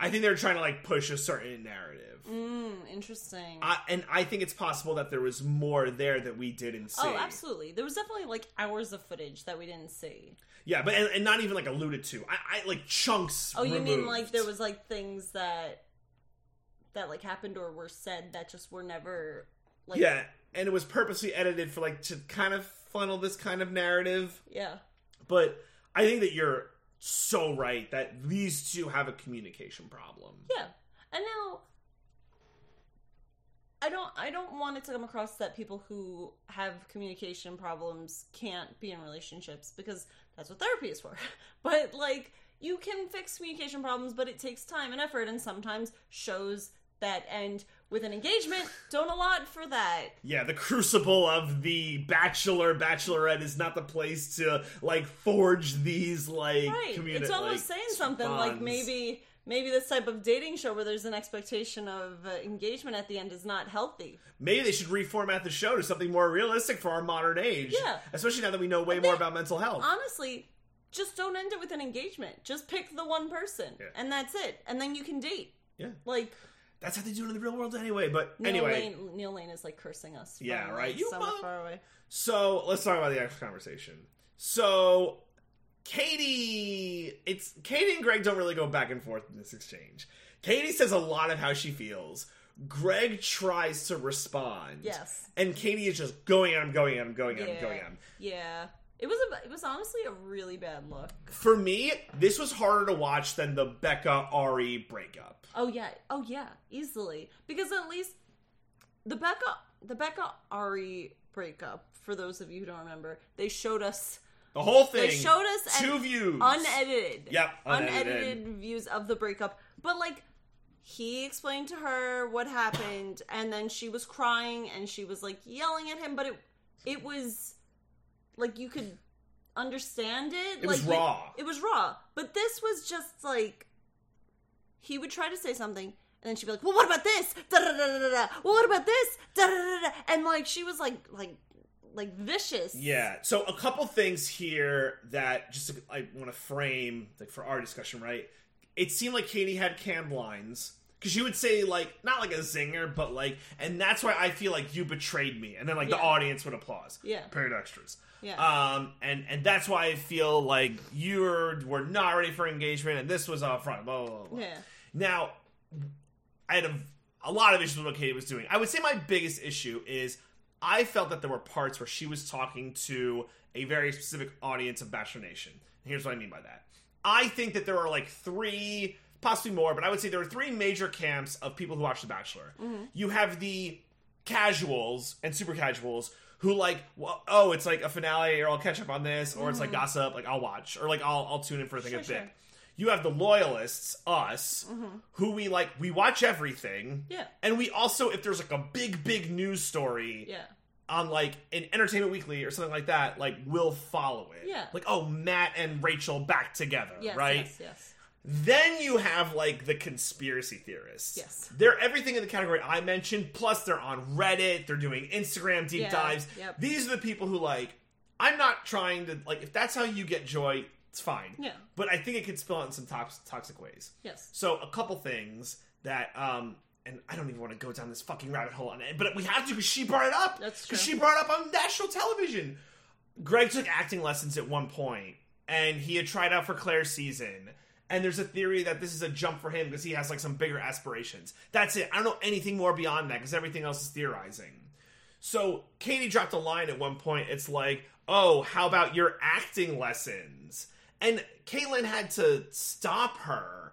I think they're trying to like push a certain narrative. Mm, interesting. I, and I think it's possible that there was more there that we didn't see. oh, absolutely. There was definitely like hours of footage that we didn't see. Yeah, but and, and not even like alluded to. I, I like chunks. Oh, you mean like there was like things that that like happened or were said that just were never like yeah, and it was purposely edited for like to kind of funnel this kind of narrative. yeah. But I think that you're so right that these two have a communication problem. Yeah. And now I don't I don't want it to come across that people who have communication problems can't be in relationships because that's what therapy is for. (laughs) But like you can fix communication problems, but it takes time and effort and sometimes shows that end with an engagement don't allot for that. Yeah, the crucible of the bachelor bachelorette is not the place to like forge these like Right. communi- it's almost like, saying something like maybe maybe this type of dating show where there's an expectation of uh, engagement at the end is not healthy. maybe they should reformat the show to something more realistic for our modern age. Yeah. especially now that we know way more about mental health. honestly, just don't end it with an engagement. Just pick the one person, Yeah. and that's it. And then you can date. Yeah. Like That's how they do it in the real world anyway. But Neil anyway, Lane, Neil Lane is like cursing us. Yeah, right. You somewhere far away. So let's talk about the actual conversation. So Katie, it's Katie and Greg don't really go back and forth in this exchange. Katie says a lot of how she feels. Greg tries to respond. Yes. And Katie is just going at him, going at him, going at him, Yeah. going at him. Yeah. It was a. It was honestly a really bad look. For me, this was harder to watch than the Becca Arie breakup. Oh yeah. Oh yeah. Easily because at least the Becca the Becca Arie breakup. For those of you who don't remember, they showed us The whole thing. they showed us two views. unedited. Yep, unedited. unedited views of the breakup. But like he explained to her what happened and then she was crying and she was like yelling at him, but it it was like you could understand it. It like was raw. it was raw. But this was just like he would try to say something and then she'd be like, "Well, what about this? Da da da da da. Well, what about this? Da da da da." And like she was like like like vicious. Yeah. So a couple things here that just I want to frame like for our discussion, right? It seemed like Katie had canned lines because she would say like not like a zinger, but like, and that's why I feel like you betrayed me, and then like the audience would applause. Yeah. Period extras. Yeah. Um, and and that's why I feel like you were, not ready for engagement, and this was up front. Blah, blah, blah. Yeah. Now, I had a, a lot of issues with what Katie was doing. I would say my biggest issue is I felt that there were parts where she was talking to a very specific audience of Bachelor Nation. And here's what I mean by that. I think that there are like three, possibly more, but I would say there are three major camps of people who watch The Bachelor. You have the casuals and super casuals who like, well, oh, it's like a finale, or I'll catch up on this, or it's like mm-hmm. gossip, like I'll watch, or like I'll I'll tune in for a thing Sure, a bit. sure. You have the loyalists, us, mm-hmm. who we like. We watch everything, Yeah. and we also, if there's like a big, big news story Yeah. on like an Entertainment Weekly or something like that, like we'll follow it. Yeah. Like, oh, Matt and Rachel back together, Yes. right? Yes. Yes. Then you have like the conspiracy theorists. Yes. They're everything in the category I mentioned, plus they're on Reddit, they're doing Instagram deep Yeah, dives. yep. These are the people who like I'm not trying to like if that's how you get joy, it's fine. Yeah. But I think it could spill out in some tox- toxic ways. Yes. So a couple things that um and I don't even want to go down this fucking rabbit hole on it, but we have to because she brought it up. That's Because true. she brought it up on national television. Greg took acting lessons at one point, and he had tried out for Claire's season. And there's a theory that this is a jump for him because he has like some bigger aspirations. That's it. I don't know anything more beyond that because everything else is theorizing. So Katie dropped a line at one point. It's like, "Oh, how about your acting lessons?" And Kaitlyn had to stop her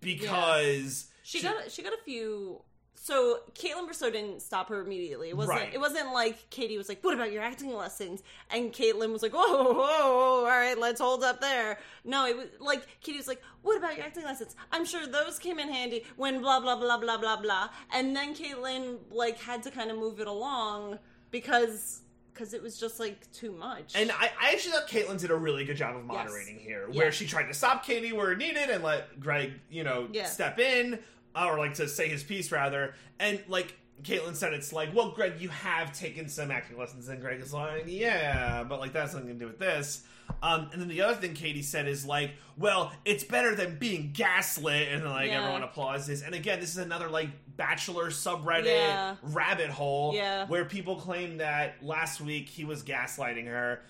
because She got she got a few. So Kaitlyn Bristowe didn't stop her immediately. It wasn't. Right. It wasn't like Katie was like, "What about your acting lessons?" And Kaitlyn was like, "Whoa, whoa, whoa, all right, let's hold up there." No, it was like Katie was like, "What about your acting lessons?" I'm sure those came in handy when blah blah blah blah blah blah. And then Kaitlyn like had to kind of move it along because because it was just like too much. And I, I actually thought Kaitlyn did a really good job of moderating here, where Yeah. she tried to stop Katie where it needed and let Greg, you know, Yeah. step in, or like to say his piece rather. And like Kaitlyn said it's like, well, Greg, you have taken some acting lessons, and Greg is like, yeah, but like that's nothing to do with this. Um, and then the other thing Katie said is like, well, it's better than being gaslit, and like Yeah. everyone applauds this. And again, this is another like Bachelor subreddit Yeah. rabbit hole Yeah. where people claim that last week he was gaslighting her.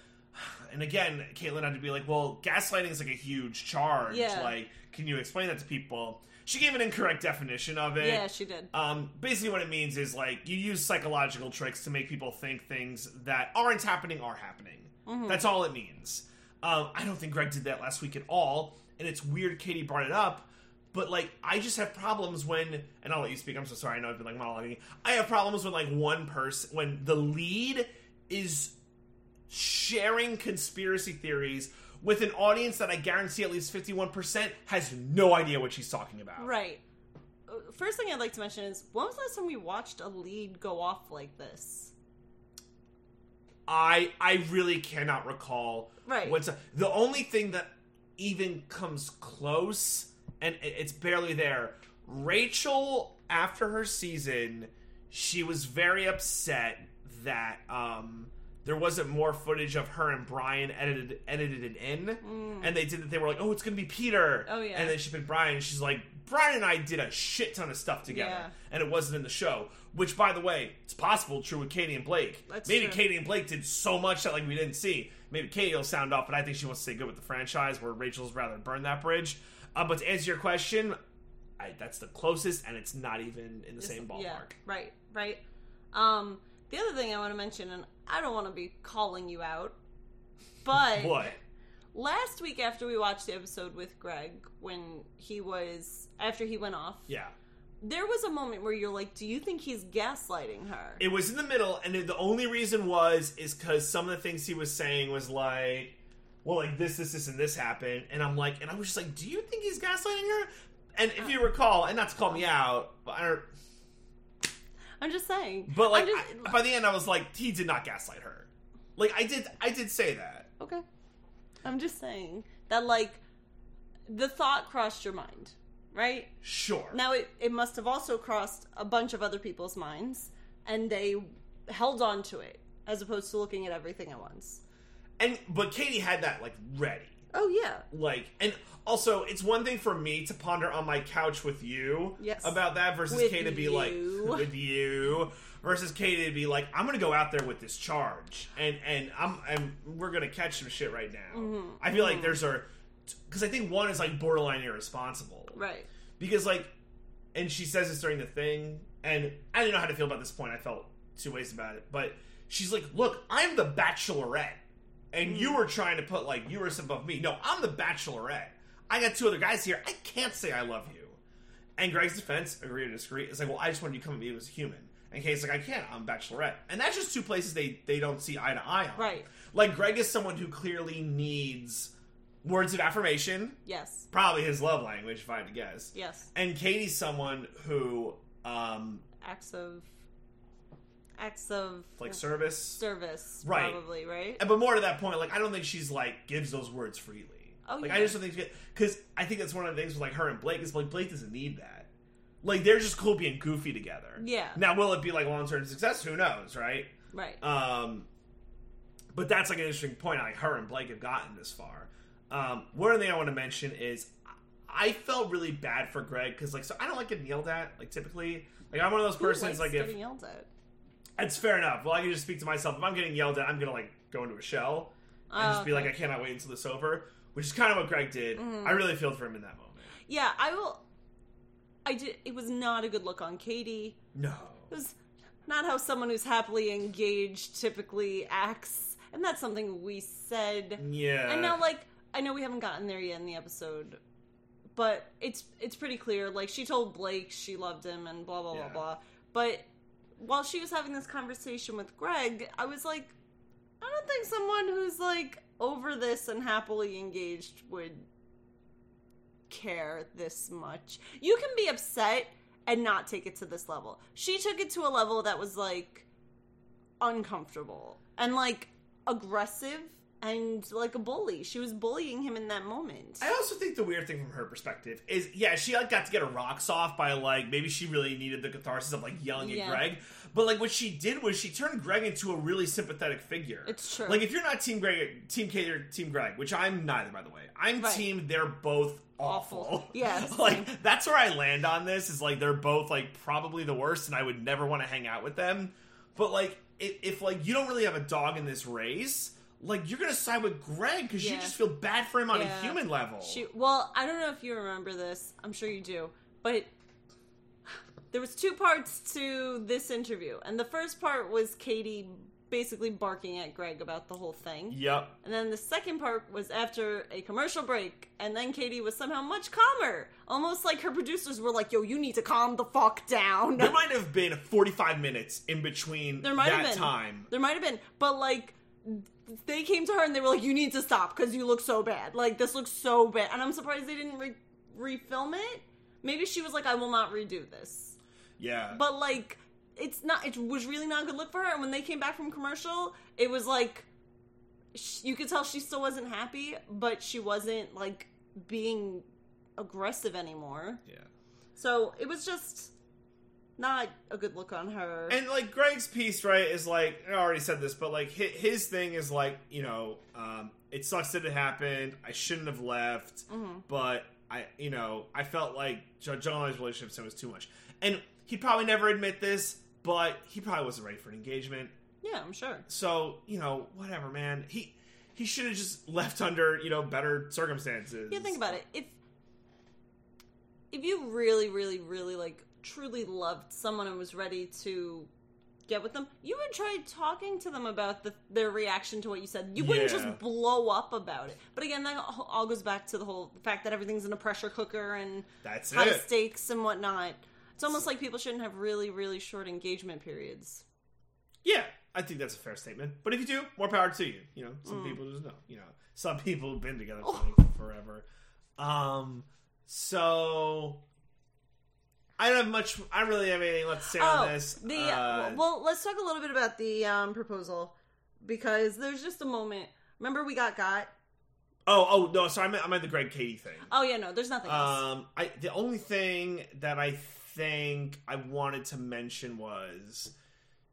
And again, Kaitlyn had to be like, well, gaslighting is like a huge charge. Yeah. Like, can you explain that to people? She gave an incorrect definition of it. Yeah, she did. Um, basically, what it means is like you use psychological tricks to make people think things that aren't happening are happening. Mm-hmm. That's all it means. Um, I don't think Greg did that last week at all, and it's weird Katie brought it up. But like, I just have problems when, and I'll let you speak. I'm so sorry. I know I've been like monologuing. I have problems when like one person, when the lead is sharing conspiracy theories with an audience that I guarantee at least 51% has no idea what she's talking about. Right. Uh, First thing I'd like to mention is when was the last time we watched a lead go off like this? I I really cannot recall Right. what's the only thing that even comes close and it's barely there. Rachel after her season, she was very upset that um there wasn't more footage of her and Bryan edited edited it in, and they did that. They were like, "Oh, it's gonna be Peter." Mm. Oh, yeah. and then she picked Bryan. And she's like, "Bryan and I did a shit ton of stuff together, Yeah. and it wasn't in the show." Which, by the way, it's possible true with Katie and Blake. That's Maybe true. Katie and Blake did so much that like we didn't see. Maybe Katie will sound off, but I think she wants to stay good with the franchise, where Rachel's rather burn that bridge. Uh, but to answer your question, I, that's the closest, and it's not even in the same ballpark. Yeah, right, right. Um, the other thing I want to mention, and I don't want to be calling you out, but What? last week after we watched the episode with Greg, when he was after he went off, Yeah. there was a moment where you're like, "Do you think he's gaslighting her?" It was in the middle, and the only reason was is because some of the things he was saying was like, well, like this, this, this, and this happened, and I'm like, and I was just like, do you think he's gaslighting her? And if you uh. recall, and not to call me out, but I don't, I'm just saying. but like just, I- by the end, I was like, he did not gaslight her. Like I did, I did say that. okay. I'm just saying that like the thought crossed your mind, right? Sure. Now it, it must have also crossed a bunch of other people's minds, and they held on to it as opposed to looking at everything at once. And but Katie had that like ready. Oh yeah, Like and also it's one thing for me to ponder on my couch with you Yes. about that versus With Katie to be like (laughs) with you versus Katie to be like I'm gonna go out there with this charge and and I'm and we're gonna catch some shit right now. Mm-hmm. I feel like there's a because I think one is like borderline irresponsible right. because like and she says this during the thing and I didn't know how to feel about this point. I felt two ways about it, but she's like, "Look, I'm the Bachelorette." And you were trying to put like you were above me. No, I'm the Bachelorette. I got two other guys here. I can't say I love you. And Greg's defense, agree or disagree, is like, well, I just wanted you to come at me as a human. And Kate's like, I can't. I'm Bachelorette, and that's just two places they they don't see eye to eye on. Right. Like Greg is someone who clearly needs words of affirmation, Yes. probably his love language, if I had to guess. Yes. And Katie's someone who, um, Acts of acts of like service, service, Right. probably right. And- but more to that point, like I don't think she's like gives those words freely. Oh, like yeah. I just don't think because I think that's one of the things with like her and Blake is like Blake doesn't need that. Like they're just cool being goofy together. Yeah. Now will it be like long term success? Who knows, right? Right. Um, but that's like an interesting point. Like her and Blake have gotten this far. Um, one thing I want to mention is I felt really bad for Greg because like so I don't like getting yelled at. Like typically, like I'm one of those Who persons like if yelled at. It's fair enough. Well, I can just speak to myself. If I'm getting yelled at, I'm gonna like go into a shell and Oh, just be like, I cannot wait until this over. Which is kind of what Greg did. Mm-hmm. I really feel for him in that moment. Yeah, I will. I did. It was not a good look on Katie. No. It was not how someone who's happily engaged typically acts, and that's something we said. Yeah. And now, like, I know we haven't gotten there yet in the episode, but it's it's pretty clear. Like, she told Blake she loved him, and blah blah Yeah. blah blah. But while she was having this conversation with Greg, I was like, I don't think someone who's like over this and happily engaged would care this much. You can be upset and not take it to this level. She took it to a level that was like uncomfortable and like aggressive and like a bully. She was bullying him in that moment. I also think the weird thing from her perspective is, yeah, she like got to get her rocks off by like maybe she really needed the catharsis of like yelling Yeah. at Greg, but like what she did was she turned Greg into a really sympathetic figure. It's true. Like if you're not Team Greg, Team Kate or Team Greg, which I'm neither, by the way, I'm Right. Team. They're both awful. Awful. Yeah, (laughs) like that's where I land on this. Is like they're both like probably the worst, and I would never want to hang out with them. But like if, if like you don't really have a dog in this race. Like you're gonna side with Greg because you just feel bad for him on Yeah. a human level. She well, I don't know if you remember this. I'm sure you do, but there was two parts to this interview, and the first part was Katie basically barking at Greg about the whole thing. Yep. And then the second part was after a commercial break, and then Katie was somehow much calmer. Almost like her producers were like, yo, you need to calm the fuck down. There might have been 45 minutes in between There might that have been. time. There might have been, but like they came to her and they were like, "You need to stop because you look so bad. Like this looks so bad." And I'm surprised they didn't re- refilm it. Maybe she was like, "I will not redo this." Yeah. But like, it's not. It was really not a good look for her. And when they came back from commercial, it was like sh- you could tell she still wasn't happy, but she wasn't like being aggressive anymore. yeah. So it was just not a good look on her. And like Greg's piece, right, is like I already said this, but like hi- his thing is like you know, um, it sucks that it happened. I shouldn't have left, Mm-hmm. but I, you know, I felt like Jo- John and relationship was too much, and he'd probably never admit this, but he probably wasn't ready for an engagement. yeah, I'm sure. So you know, whatever, man. He he should have just left under you know better circumstances. Yeah, think about it. If if you really, really, really like truly loved someone and was ready to get with them, you would try talking to them about the, their reaction to what you said. You wouldn't Yeah. just blow up about it. But again, that all goes back to the whole fact that everything's in a pressure cooker and That's high it. stakes and whatnot. It's almost like people shouldn't have really, really short engagement periods. Yeah, I think that's a fair statement. But if you do, more power to you. You know, some Mm. people just know. You know, some (laughs) people have been together Oh. forever. Um, so I don't have much. I really have anything left to say on this. The Uh, well, let's talk a little bit about the um, proposal because there's just a moment. Remember, we got got. oh, oh no. Sorry, I meant I meant the Greg Katie thing. Oh yeah, no, there's nothing else. Um, I the only thing that I think I wanted to mention was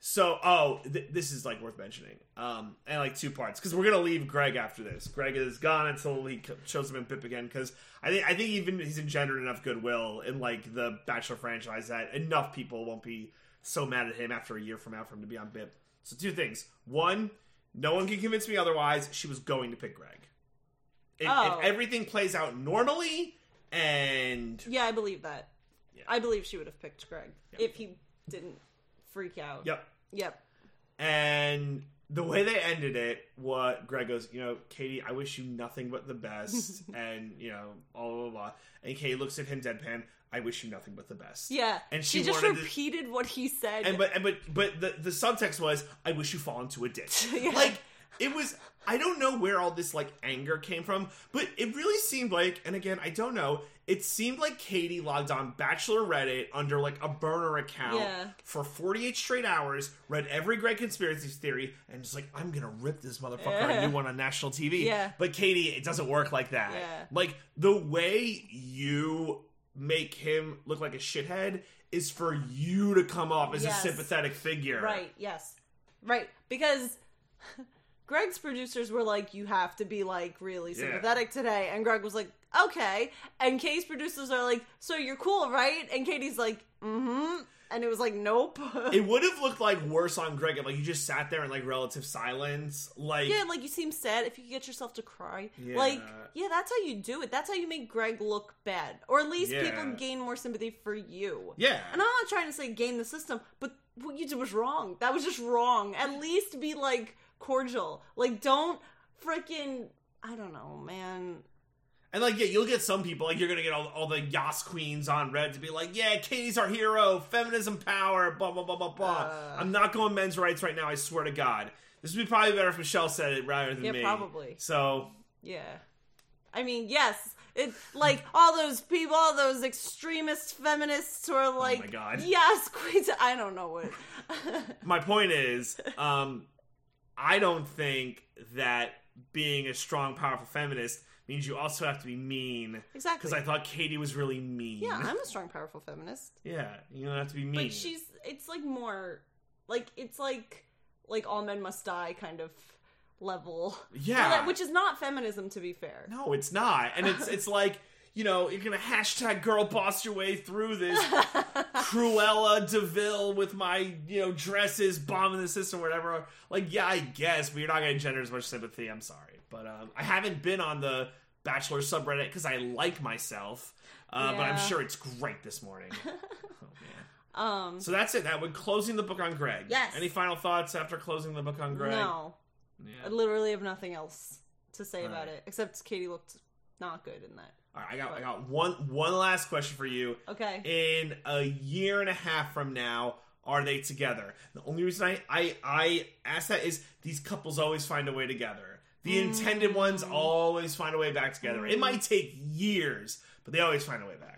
so. Oh, th- this is like worth mentioning. Um, and like two parts because we're gonna leave Greg after this. Greg is gone until he shows up in BIP again because I think I think even he's engendered enough goodwill in like the Bachelor franchise that enough people won't be so mad at him after a year from now for him to be on BIP. So two things. One, no one can convince me otherwise. She was going to pick Greg. If, Oh. if everything plays out normally and yeah, I believe that. Yeah. I believe she would have picked Greg Yep. if he didn't freak out. yep Yep. and the way they ended it what greg goes you know katie i wish you nothing but the best (laughs) and you know blah blah blah and katie looks at him deadpan i wish you nothing but the best Yeah. And she, she just wanted to- repeated what he said. and but and but but the the subtext was i wish you fall into a ditch (laughs) Yeah. like it was i don't know where all this like anger came from but it really seemed like and again i don't know it seemed like katie logged on bachelor reddit under like a burner account Yeah. for 48 straight hours read every great conspiracy theory and just like i'm gonna rip this motherfucker Yeah. a new one on national tv Yeah. but katie it doesn't work like that Yeah. like the way you make him look like a shithead is for you to come off as Yes. a sympathetic figure. right. Yes. Right. Because (laughs) Greg's producers were like, "You have to be like really Yeah. sympathetic today," and Greg was like, "Okay." And Katie's producers are like, "So you're cool, right?" And Katie's like, "Mm-hmm." And it was like, "Nope." (laughs) It would have looked like worse on Greg if like you just sat there in like relative silence. Like Yeah, like you seem sad if you could get yourself to cry. Yeah. Like, yeah, that's how you do it. That's how you make Greg look bad. Or at least Yeah. people gain more sympathy for you. Yeah. And I'm not trying to say gain the system, but what you did was wrong. That was just wrong. At least be like cordial. Like don't freaking I don't know, man. And like, yeah, you'll get some people, like, you're gonna get all, all the Yas queens on Red to be like, yeah, Katie's our hero, feminism power, blah, blah, blah, blah, blah. Uh. I'm not going men's rights right now, I swear to God. This would be probably better if Michelle said it rather than Yeah, me. probably. So, Yeah. I mean, yes. It's like all those people, all those extremist feminists who are like, Oh my God. yes, queens. I don't know what. (laughs) my point is, um, I don't think that being a strong, powerful feminist means you also have to be mean. Exactly. Because I thought Katie was really mean. yeah, I'm a (laughs) strong, powerful feminist. Yeah, you don't have to be mean. But she's it's like more like it's like like all men must die kind of level. Yeah. Well, which is not feminism to be fair. No, it's not. And it's it's (laughs) like, you know, you're gonna hashtag girl boss your way through this (laughs) Cruella de Vil with my, you know, dresses bombing the system or whatever. Like, yeah, I guess, but you're not gonna gender as much sympathy. I'm sorry. But um, I haven't been on the Bachelor subreddit because I like myself. Uh, But I'm sure it's great this morning. (laughs) oh. Um So that's it. That would closing the book on Greg. Yes. Any final thoughts after closing the book on Greg? no. I literally have nothing else to say about Alright. it except Katie looked not good in that. Right, I got I got one one last question for you. Okay. in a year and a half from now are they together the only reason i i, I ask that is these couples always find a way together the intended mm. ones always find a way back together it might mm. take years but they always find a way back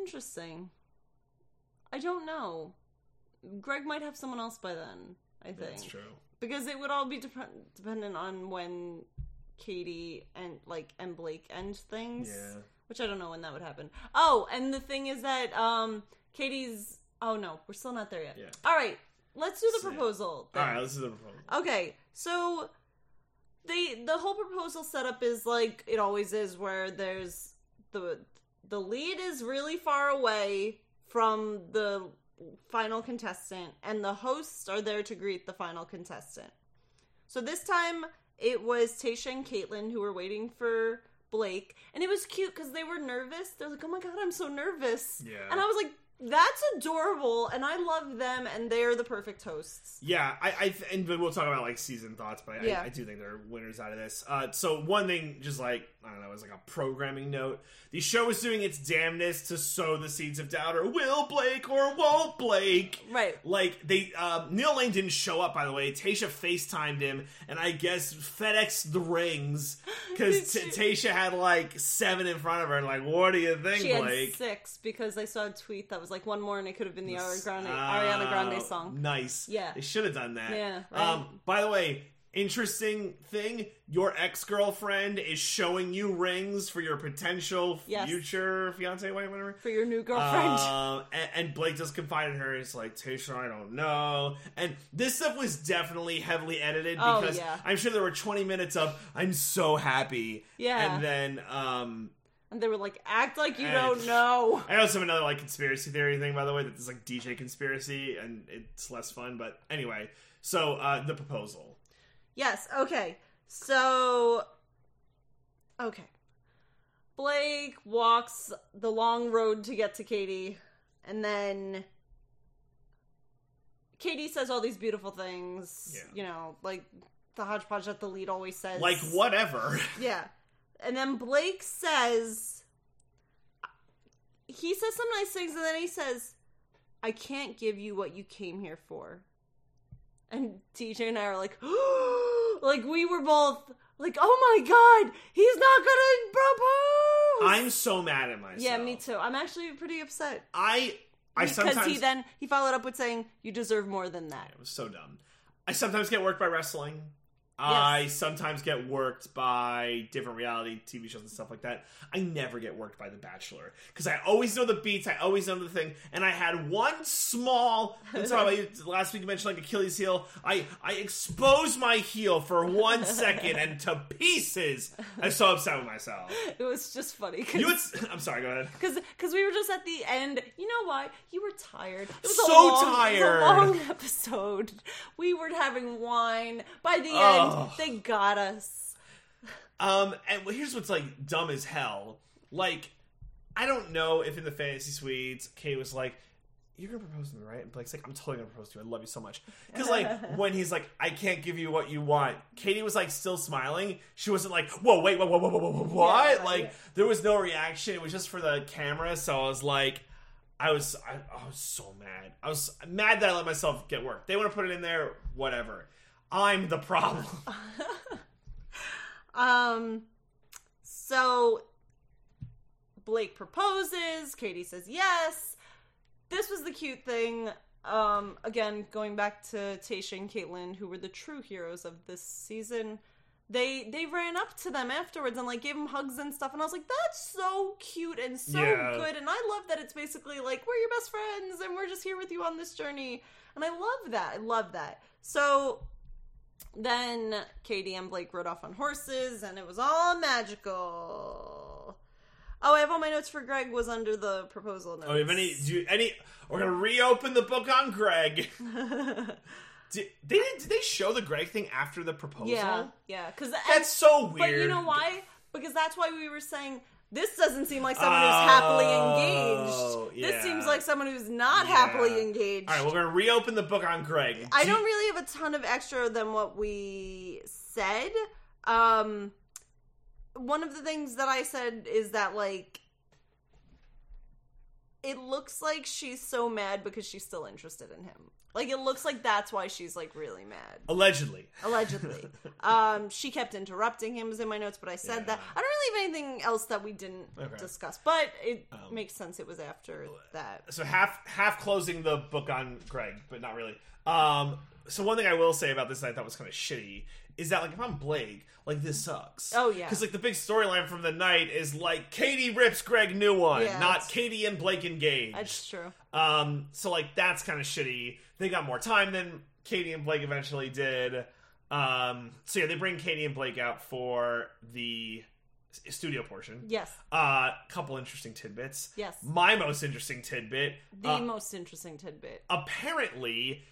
Interesting. I don't know. Greg might have someone else by then, I think. that's true because it would all be dep- dependent on when Katie and like and Blake end things. Yeah. Which I don't know when that would happen. Oh, and the thing is that um Katie's oh no, we're still not there yet. Yeah. All right, let's do the proposal. all right this is the proposal Okay, so the the whole proposal setup is like it always is, where there's the the lead is really far away from the final contestant, and the hosts are there to greet the final contestant. So this time it was Tayshia and Kaitlyn who were waiting for Blake, and it was cute because they were nervous. They're like, "Oh my god, I'm so nervous," Yeah. and I was like. That's adorable, and I love them, and they're the perfect hosts. Yeah, I, I th- and we'll talk about like season thoughts, but I, Yeah. I, I do think they're winners out of this. Uh, so one thing, just like I don't know, as like a programming note, the show is doing its damnness to sow the seeds of doubt, or will Blake or won't Blake? Right. Like they, uh, Neil Lane didn't show up. By the way, Tayshia Facetimed him, and I guess FedEx the rings (laughs) because T- Tayshia had like seven in front of her, and like, what do you think, She had Blake? six because I saw a tweet that was like one more and it could have been the Ariana Grande, Oh, Ariana Grande song. Nice. Yeah. They should have done that. Yeah, right. Um, by the way, interesting thing, your ex girlfriend is showing you rings for your potential Yes. future fiance, whatever. For your new girlfriend. Um, and, and Blake does confide in her. It's like, Tayshia, I don't know. And this stuff was definitely heavily edited Oh, because yeah. I'm sure there were 20 minutes of, I'm so happy. Yeah. And then, um, and they were like, act like you and- don't know. I also have another like conspiracy theory thing, by the way, that there's like DJ conspiracy, and it's less fun. But anyway, so uh the proposal. Yes, okay. So. Okay. Blake walks the long road to get to Katie, and then. Katie says all these beautiful things. Yeah. You know, like the hodgepodge that the lead always says. Like whatever. (laughs) Yeah. And then Blake says he says some nice things and then he says, I can't give you what you came here for. And TJ and I are like, (gasps) like we were both like, oh my god, he's not gonna propose. I'm so mad at myself. yeah, me too. I'm actually pretty upset I I because sometimes he then he followed up with saying, "You deserve more than that." it was so dumb. I sometimes get worked by wrestling. I sometimes get worked by different reality TV shows and stuff like that. I never get worked by The Bachelor because I always know the beats. I always know the thing. And I had one small. (laughs) That's how I last week you mentioned like Achilles heel. I I exposed my heel for one second and to pieces. I'm so upset with myself. It was just funny You would. (laughs) I'm sorry. Go ahead. Because because we were just at the end. You know why? You were tired. It was So a long, tired. It was a long (laughs) episode. We were having wine. By the Ugh. end, they got us. Um, and here's what's like dumb as hell. Like, I don't know if in the fantasy suites, Kate was like, "You're gonna propose to me, right?" And Blake's like, "I'm totally gonna propose to you. I love you so much." Because like (laughs) when he's like, "I can't give you what you want," Katie was like still smiling. She wasn't like, "Whoa, wait, whoa, whoa, whoa, whoa, whoa, whoa, what?" Yeah, like yeah. there was no reaction. It was just for the camera. So I was like. I was I, I was so mad. I was mad that I let myself get work. They want to put it in there, whatever. I'm the problem. (laughs) Um. So Blake proposes. Katie says yes. This was the cute thing. um, again, going back to Tayshia and Kaitlyn, who were the true heroes of this season, they they ran up to them afterwards and like gave them hugs and stuff, and I was like, that's so cute and so Yeah. good, and I love that it's basically like we're your best friends and we're just here with you on this journey, and I love that. I love that. So then Katie and Blake rode off on horses, and it was all magical. Oh, I have all my notes for Greg was under the proposal notes. Oh, you have any? Do you, any? We're gonna reopen the book on Greg. (laughs) Did they did they show the Greg thing after the proposal? yeah, yeah, because That's so weird. But you know why? Because that's why we were saying this doesn't seem like someone who's happily Oh, engaged. This seems like someone who's not Yeah. happily engaged. All right, we're gonna reopen the book on Greg. I Do don't really have a ton of extra than what we said. Um, one of the things that I said is that like it looks like she's so mad because she's still interested in him. Like it looks like that's why she's like really mad. allegedly. Allegedly. (laughs) um, she kept interrupting him was in my notes, but I said Yeah. that. I don't really have anything else that we didn't Okay. discuss, but it Um, makes sense it was after that. so half half closing the book on Greg, but not really. Um, so one thing I will say about this that I thought was kind of shitty is that like if I'm Blake, like this sucks. Oh, yeah. because like the big storyline from the night is like Katie rips Greg new one, Yeah, not Katie and Blake engaged. That's true. Um, so like that's kind of shitty. They got more time than Katie and Blake eventually did. Um, so yeah, they bring Katie and Blake out for the studio portion. Yes. Uh, couple interesting tidbits. Yes. My most interesting tidbit. The uh, most interesting tidbit. apparently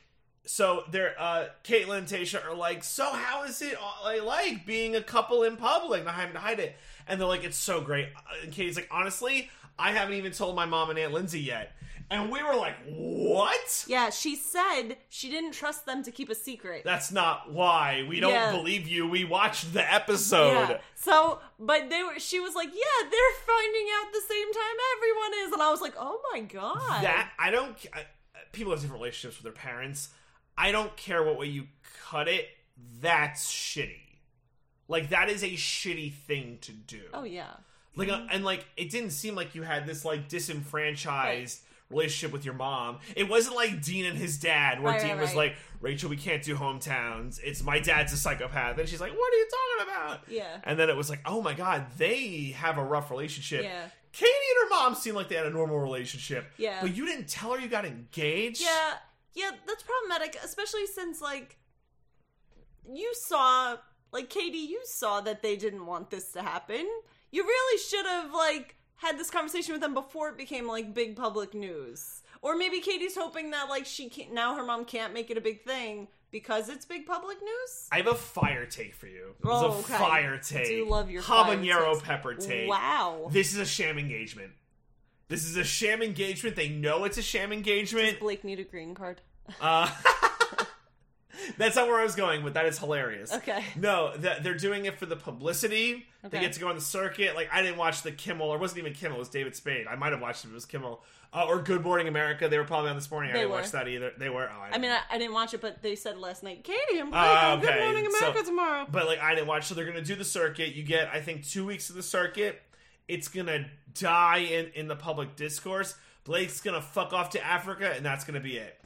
so they're uh Kaitlyn and Tayshia are like, so how is it like being a couple in public, not having to hide it? And they're like, it's so great. Uh, And Katie's like, honestly, I haven't even told my mom and Aunt Lindsay yet. And we were like, what? Yeah, she said she didn't trust them to keep a secret. That's not why. We don't Yeah. believe you. We watched the episode. yeah. So, but they were. She was like, "Yeah, they're finding out the same time everyone is," and I was like, "Oh my god." That I don't. I, people have different relationships with their parents. I don't care what way you cut it. That's shitty. Like that is a shitty thing to do. Oh yeah. Like uh, and like it didn't seem like you had this like disenfranchised relationship with your mom. It wasn't like Dean and his dad, where Right, Dean right, was right. like, "Rachel, we can't do hometowns. It's my dad's a psychopath," and she's like, "What are you talking about?" Yeah. And then it was like, "Oh my god, they have a rough relationship." Yeah. Katie and her mom seemed like they had a normal relationship. Yeah. But you didn't tell her you got engaged. Yeah, yeah, that's problematic, especially since like you saw, like Katie, you saw that they didn't want this to happen. You really should have like had this conversation with them before it became like big public news. Or maybe Katie's hoping that like she can't now her mom can't make it a big thing because it's big public news. I have a fire take for you. It's Oh, a okay. fire take. do love your habanero pepper take. Wow. This is a sham engagement. This is a sham engagement. They know it's a sham engagement. Blake need a green card. Uh, (laughs) that's not where I was going, but that is hilarious. Okay. No, th- they're doing it for the publicity. They get to go on the circuit. Like I didn't watch the Kimmel, or it wasn't even Kimmel. It was David Spade. I might have watched it. If it was Kimmel uh, or Good Morning America. They were probably on this morning. I didn't were. watch that either. They were. Oh, I, I mean, I, I didn't watch it, but they said last night, Katie Blake Ah, on Good okay. Morning So- America tomorrow. But like I didn't watch, so they're gonna do the circuit. You get, I think, two weeks of the circuit. It's gonna die in in the public discourse. Blake's gonna fuck off to Africa, and that's gonna be it.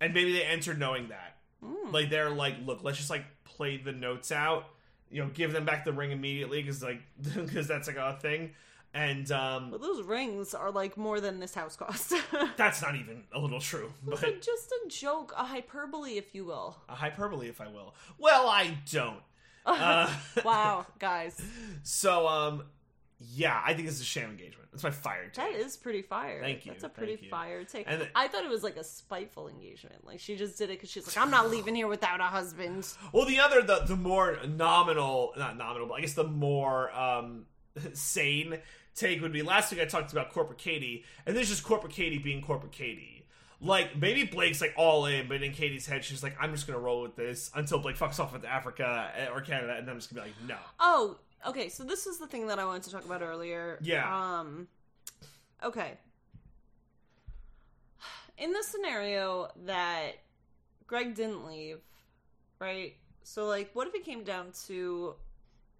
And maybe they entered knowing that. Hmm. Like they're like, look, let's just like play the notes out. You know, give them back the ring immediately because like (laughs) because that's like a thing. And um But those rings are like more than this house cost. (laughs) that's not even a little true, but like just a joke, a hyperbole, if you will. a hyperbole, if I will. Well, I don't. (laughs) Uh, Wow, guys, So, um, yeah, I think this is a sham engagement. That's my fire take. that is pretty fire. Thank you, That's a pretty fire take. And the- I thought it was like a spiteful engagement. Like she just did it because she's like, I'm not leaving here without a husband. Well, the other, the the more nominal, not nominal, but I guess the more um sane take would be last week I talked about corporate Katie, and this is just corporate Katie being corporate Katie. Like maybe Blake's like all in, but in Katie's head she's like, I'm just gonna roll with this until Blake fucks off with Africa eh, or Canada, and then I'm just gonna be like, no. Oh, okay. So this is the thing that I wanted to talk about earlier. Yeah. Um. Okay. (sighs) In the scenario that Greg didn't leave, right? So like, what if it came down to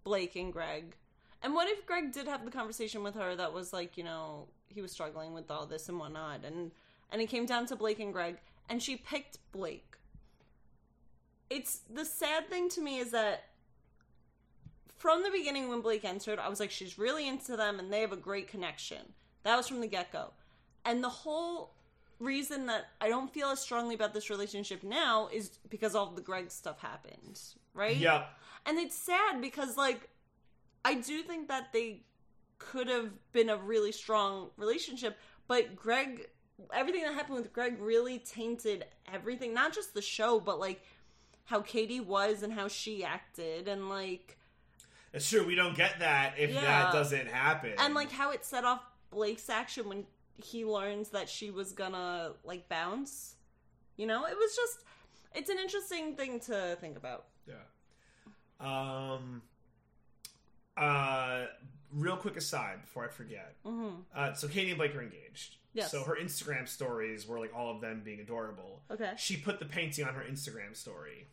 Blake and Greg? And what if Greg did have the conversation with her that was like, you know, he was struggling with all this and whatnot, and and it came down to Blake and Greg, and she picked Blake. It's the sad thing to me is that from the beginning when Blake entered, I was like, she's really into them and they have a great connection. That was from the get go. And the whole reason that I don't feel as strongly about this relationship now is because all the Greg stuff happened, right? Yeah. And it's sad because, like, I do think that they could have been a really strong relationship, but Greg, everything that happened with Greg really tainted everything, not just the show, but like how Katie was and how she acted, and like, It's true. We don't get that if Yeah. that doesn't happen. and like how it set off Blake's action when he learns that she was gonna like bounce. You know, it was just, it's an interesting thing to think about. Yeah. Um. Uh. Real quick aside before I forget. hmm Uh, so Katie and Blake are engaged. Yes. So her Instagram stories were like all of them being adorable. Okay. She put the painting on her Instagram story.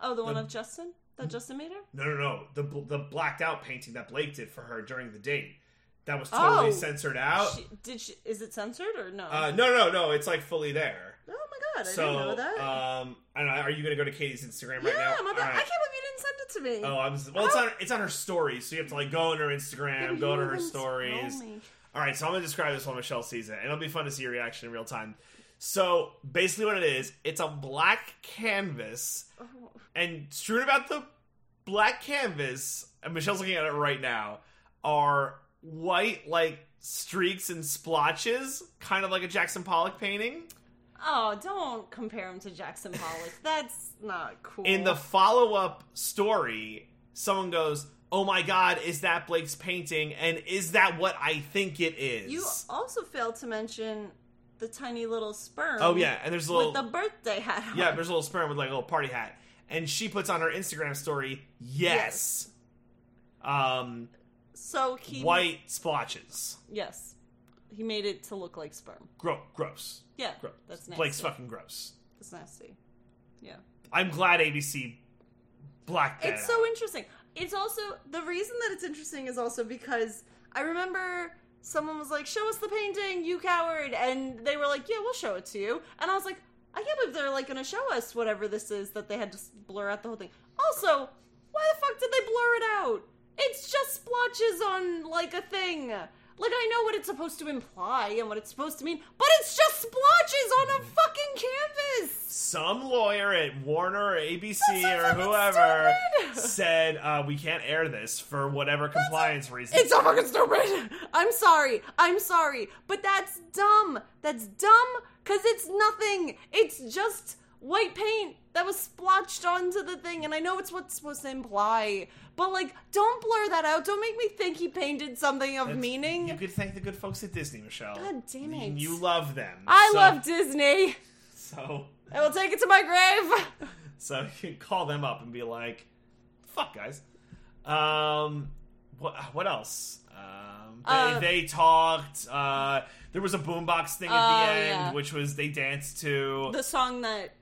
Oh, the one The- of Justin that Justin made her. No, no, no. The the blacked out painting that Blake did for her during the date. That was totally Oh. censored out. She, did she? Is it censored or no? uh, no, no, no. It's like fully there. oh my god, I so, didn't know that. um, I don't know. Are you going to go to Katie's Instagram yeah, right now? I'm about, I can't believe you didn't send it to me. Oh, I'm. Well, it's on. It's on her story, so you have to like go on her Instagram, go to her stories. All right, so I'm gonna describe this while Michelle sees it, and it'll be fun to see your reaction in real time. So basically, what it is, it's a black canvas, Oh, and strewn about the black canvas, and Michelle's looking at it right now, are white like streaks and splotches, kind of like a Jackson Pollock painting. Oh, don't compare him to Jackson Pollock. That's not cool. In the follow up story, someone goes, "Oh my God, is that Blake's painting? And is that what I think it is?" you also failed to mention the tiny little sperm. Oh yeah, and there's a little with the birthday hat. On. yeah, there's a little sperm with like a little party hat, and she puts on her Instagram story, yes, um, So he white splotches, Yes, he made it to look like sperm. Gro- gross, Yeah, gross. that's nasty. Blake's fucking gross. That's nasty. Yeah. I'm glad ABC blacked. It's out. so interesting. It's also the reason that it's interesting is also because I remember someone was like, "Show us the painting, you coward," and they were like, "Yeah, we'll show it to you." And I was like, "I can't believe they're like going to show us whatever this is that they had to blur out the whole thing." Also, why the fuck did they blur it out? It's just splotches on like a thing. Like I know what it's supposed to imply and what it's supposed to mean, but it's just splotches on a fucking canvas. Some lawyer at Warner or ABC or whoever stupid. said uh, we can't air this for whatever compliance reason. It's so fucking stupid. I'm sorry. I'm sorry. But that's dumb. That's dumb because it's nothing. It's just white paint that was splotched onto the thing. And I know it's what's supposed to imply. But, like, don't blur that out. Don't make me think he painted something of That's- meaning. You could thank the good folks at Disney, Michelle. God damn it. You love them. I So- love Disney. So, (laughs) I will take it to my grave. (laughs) so you can call them up and be like, "Fuck, guys." Um, what what else? Um, they, Uh, they talked. Uh, there was a boombox thing at Oh, the end, yeah. which was they danced to. the song that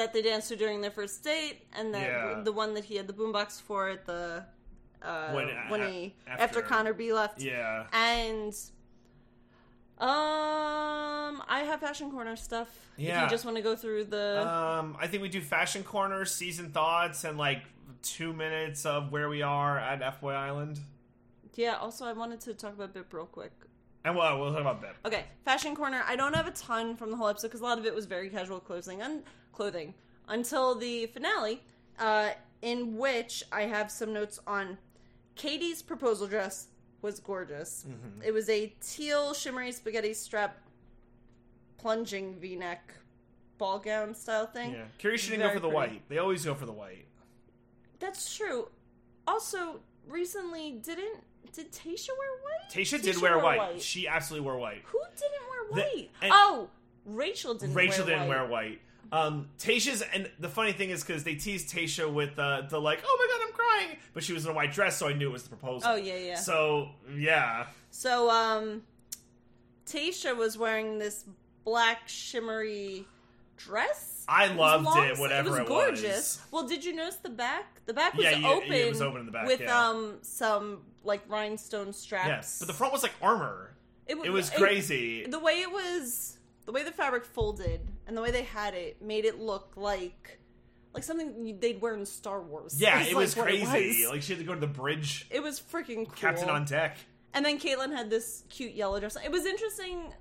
that they danced to during their first date, and then Yeah. the one that he had the boombox for at the uh, When- when, a- he after- after, Connor B left, yeah, and um, I have fashion corner stuff. Yeah, If you just want to go through the Um, I think we do fashion corner, season thoughts, and like two minutes of where we are at F Boy Island. yeah. Also, I wanted to talk about Bip real quick. And well, we'll talk about Bip. Okay, fashion corner. I don't have a ton from the whole episode because a lot of it was very casual clothing and clothing until the finale, uh, in which I have some notes on Katie's proposal dress was gorgeous. Mm-hmm. It was a teal shimmery spaghetti strap plunging V-neck ball gown style thing. Yeah, curious you didn't go for the pretty. white. They always go for the white. That's true. Also, recently didn't did Tayshia wear white? Tayshia did wear white. white. She absolutely wore white. Who didn't wear white? and- oh, Rachel didn't. Rachel wear didn't white. wear white. Um, Tayshia's and the funny thing is because they teased Tayshia with uh, the like, oh my god, I'm crying, but she was in a white dress, so I knew it was the proposal. Oh yeah, yeah. So yeah, So um Tayshia was wearing this black shimmery dress. I loved long it. Whatever it was it gorgeous. was. Well, did you notice the back? The back was Yeah, you- open. it was open in the back, with yeah. um some like rhinestone straps. Yeah, but the front was like armor. w- It was crazy. the way it was, the way the fabric folded and the way they had it made it look like like something they'd wear in Star Wars. Yeah, it like, was crazy. It, was. (laughs) Like she had to go to the bridge, It was freaking cool. captain on deck. And then Kaitlyn had this cute yellow dress. It was interesting.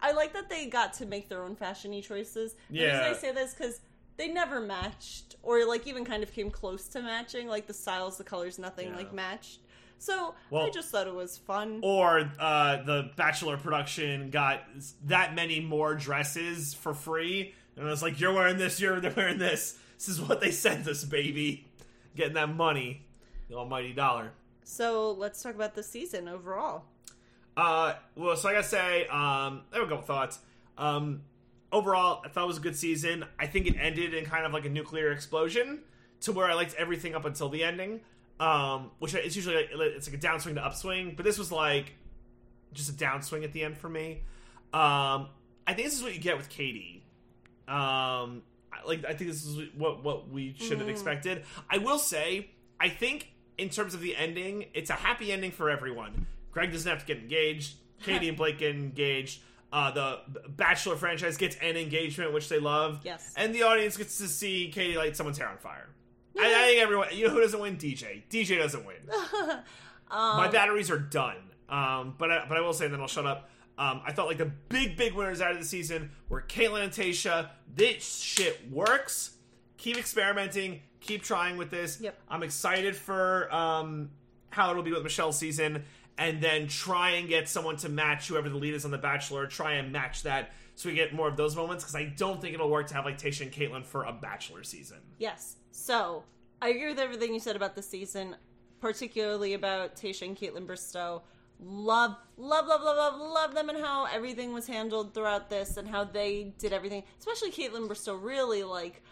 I like that they got to make their own fashiony choices. The Yeah. reason I say this because they never matched, or like even kind of came close to matching. Like the styles, the colors, nothing Yeah. like matched. So Well- I just thought it was fun. Or uh, the Bachelor production got that many more dresses for free, and it was like, "You're wearing this, you're wearing this. This is what they sent us, baby. Getting that money, the almighty dollar." So let's talk about the season overall. Uh, well, so I gotta say, um, I have a couple thoughts. Um, overall, I thought it was a good season. I think it ended in kind of like a nuclear explosion, to where I liked everything up until the ending. Um, which it's usually like, it's like a downswing to upswing, but this was like just a downswing at the end for me. Um, I think this is what you get with Katie. Um, like I think this is what what we should have expected. I will say, I think in terms of the ending, it's a happy ending for everyone. Greg doesn't have to get engaged. (laughs) Katie and Blake get engaged. Uh, the Bachelor franchise gets an engagement, which they love. Yes. And the audience gets to see Katie light someone's hair on fire. I, I think everyone. You know who doesn't win? DJ. DJ doesn't win. (laughs) Um, My batteries are done. Um, but I, but I will say, and then I'll shut up. Um, I thought like the big big winners out of the season were Kaitlyn and Tayshia. This shit works. Keep experimenting. Keep trying with this. Yep. I'm excited for um, how it'll be with Michelle's season, and then try and get someone to match whoever the lead is on The Bachelor. Try and match that so we get more of those moments because I don't think it'll work to have like Tayshia and Kaitlyn for a Bachelor season. Yes. So I agree with everything you said about the season, particularly about Tayshia and Kaitlyn Bristowe. Love, love, love, love, love, love them and how everything was handled throughout this and how they did everything. Especially Kaitlyn Bristowe. Really, like,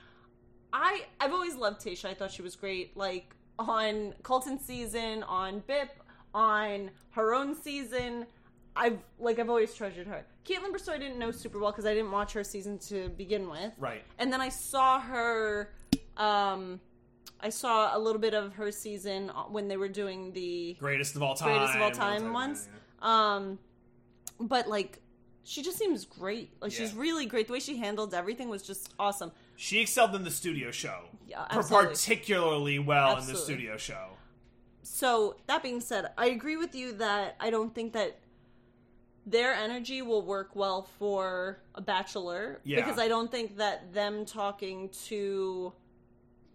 I I've always loved Tayshia. I thought she was great. Like on Colton season, on Bip, on her own season. I've like I've always treasured her. Kaitlyn Bristowe I didn't know super well because I didn't watch her season to begin with. Right. And then I saw her. Um, I saw a little bit of her season when they were doing the Greatest of all time. greatest of all time ones. Um, but like, she just seems great. Like she's really great. The way she handled everything was just awesome. She excelled in the studio show. Yeah, absolutely. particularly well in the studio show. So that being said, I agree with you that I don't think that their energy will work well for a bachelor Yeah. because I don't think that them talking to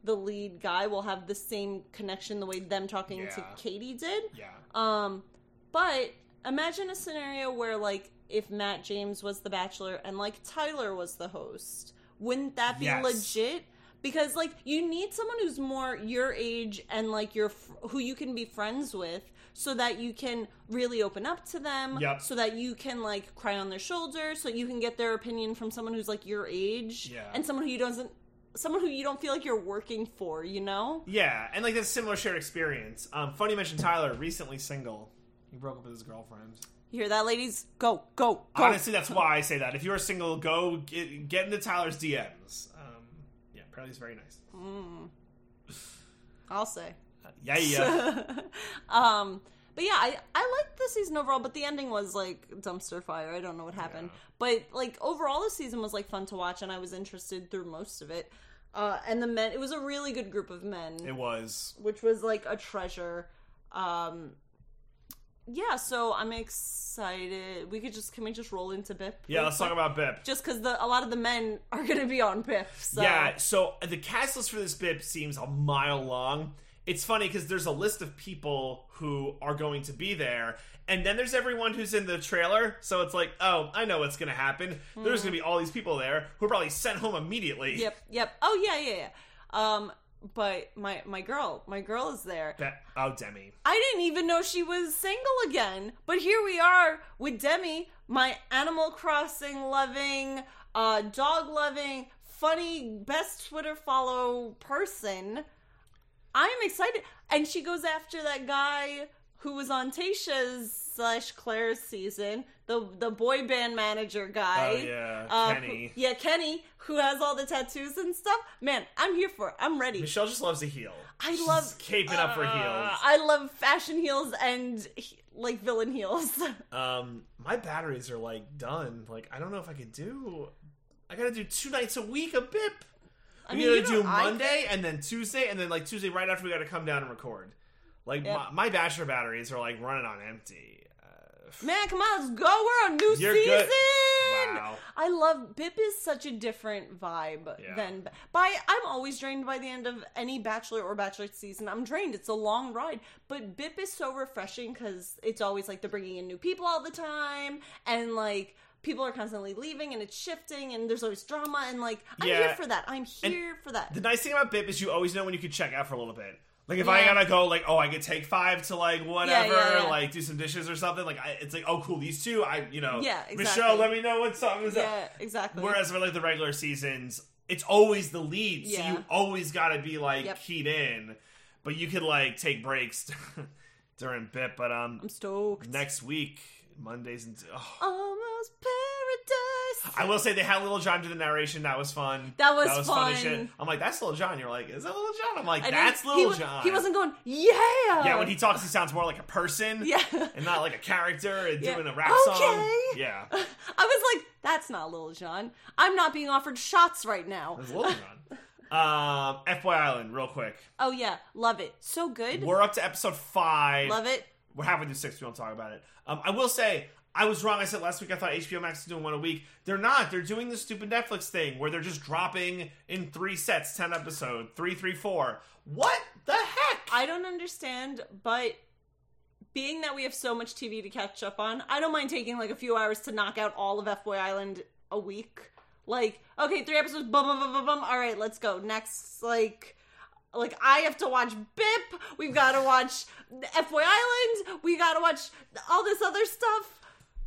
the lead guy will have the same connection the way them talking to Katie did. Yeah. Um, but imagine a scenario where like if Matt James was the bachelor and like Tyler was the host. Wouldn't that be Yes. legit? Because like you need someone who's more your age and like your fr- who you can be friends with so that you can really open up to them Yep. so that you can like cry on their shoulder so you can get their opinion from someone who's like your age Yeah. and someone who you doesn't someone who you don't feel like you're working for, you know? Yeah, and like that's a similar shared experience. Um, funny you mentioned Tyler, recently single. He broke up with his girlfriend. You hear that ladies? Go, go, go. Honestly, that's why I say that. If you're single, go get, get into Tyler's DMs. Apparently he's very nice. I'll say. Yeah, yeah. (laughs) um but yeah i i liked the season overall but the ending was like dumpster fire i don't know what happened Yeah. but like overall the season was like fun to watch and i was interested through most of it uh and the men it was a really good group of men it was. which was like a treasure um yeah so i'm excited we could just can we just roll into bip Yeah, real let's talk about Bip. just because the a lot of the men are gonna be on bip so Yeah, so the cast list for this bit seems a mile long. It's funny because there's a list of people who are going to be there, and then there's everyone who's in the trailer. So it's like, oh, I know what's going to happen. There's going to be all these people there who are probably sent home immediately. Yep, yep. Oh yeah, yeah, yeah. Um, but my my girl, my girl is there. That, oh, Demi. I didn't even know she was single again. But here we are with Demi, my Animal Crossing loving, uh, dog loving, funny, best Twitter follow person. I'm excited, and she goes after that guy who was on Tayshia's slash Claire's season, the the boy band manager guy. Oh, yeah, Uh, Kenny. who- yeah, Kenny, who has all the tattoos and stuff. Man, I'm here for it. I'm ready. Michelle just loves a heel. I She's love caping up for Uh, heels. I love fashion heels and he- like villain heels. (laughs) Um, my batteries are like done. Like, I don't know if I could do I gotta do two nights a week of BIP. I We mean, gotta do Monday and then Tuesday and then like Tuesday right after we gotta come down and record. Like Yep. my, my bachelor batteries are like running on empty. Man, come on, let's go. We're on new You're season. good. Wow. I love Bip is such a different vibe Yeah. than by I'm always drained by the end of any bachelor or bachelorette season. I'm drained. It's a long ride, but Bip is so refreshing cuz it's always like they're bringing in new people all the time and like people are constantly leaving and it's shifting and there's always drama and like I'm Yeah. here for that. I'm here for that. The nice thing about BIP is you always know when you can check out for a little bit. Like if I gotta go, like oh, I could take five to like whatever, yeah, yeah. like do some dishes or something. Like I, it's like oh cool, these two, I you know, Yeah, exactly. Michelle, let me know what song is up. yeah, exactly. Whereas for like the regular seasons, it's always the lead, so you always gotta be like Yep. keyed in. But you could like take breaks (laughs) during bit. But um, I'm stoked. next week, Mondays and oh. Almost paradise. I will say they had Lil Jon do the narration. That was fun. That was as fun. shit. I'm like, that's Lil Jon. You're like, is that Lil Jon? I'm like, I that's Little he, John. He wasn't going, yeah. Yeah, when he talks, he sounds more like a person. (laughs) Yeah. And not like a character and Yeah. doing a rap Okay. song. Yeah. (laughs) I was like, that's not Lil Jon. I'm not being offered shots right now. That's Lil Jon. um, FY Island, real quick. Oh, yeah. Love it. So good. We're up to episode five. Love it. We're halfway through six. We don't talk about it. Um, I will say, I was wrong. I said last week I thought HBO Max is doing one a week. They're not. They're doing the stupid Netflix thing where they're just dropping in three sets, ten episode, three, three, four. What the heck? I don't understand, but being that we have so much TV to catch up on, I don't mind taking like a few hours to knock out all of FY Island a week. Like, okay, three episodes, bum, bum, bum, bum, bum. All right, let's go. Next, like, like I have to watch BIP. We've got to watch FY Island. We got to watch all this other stuff.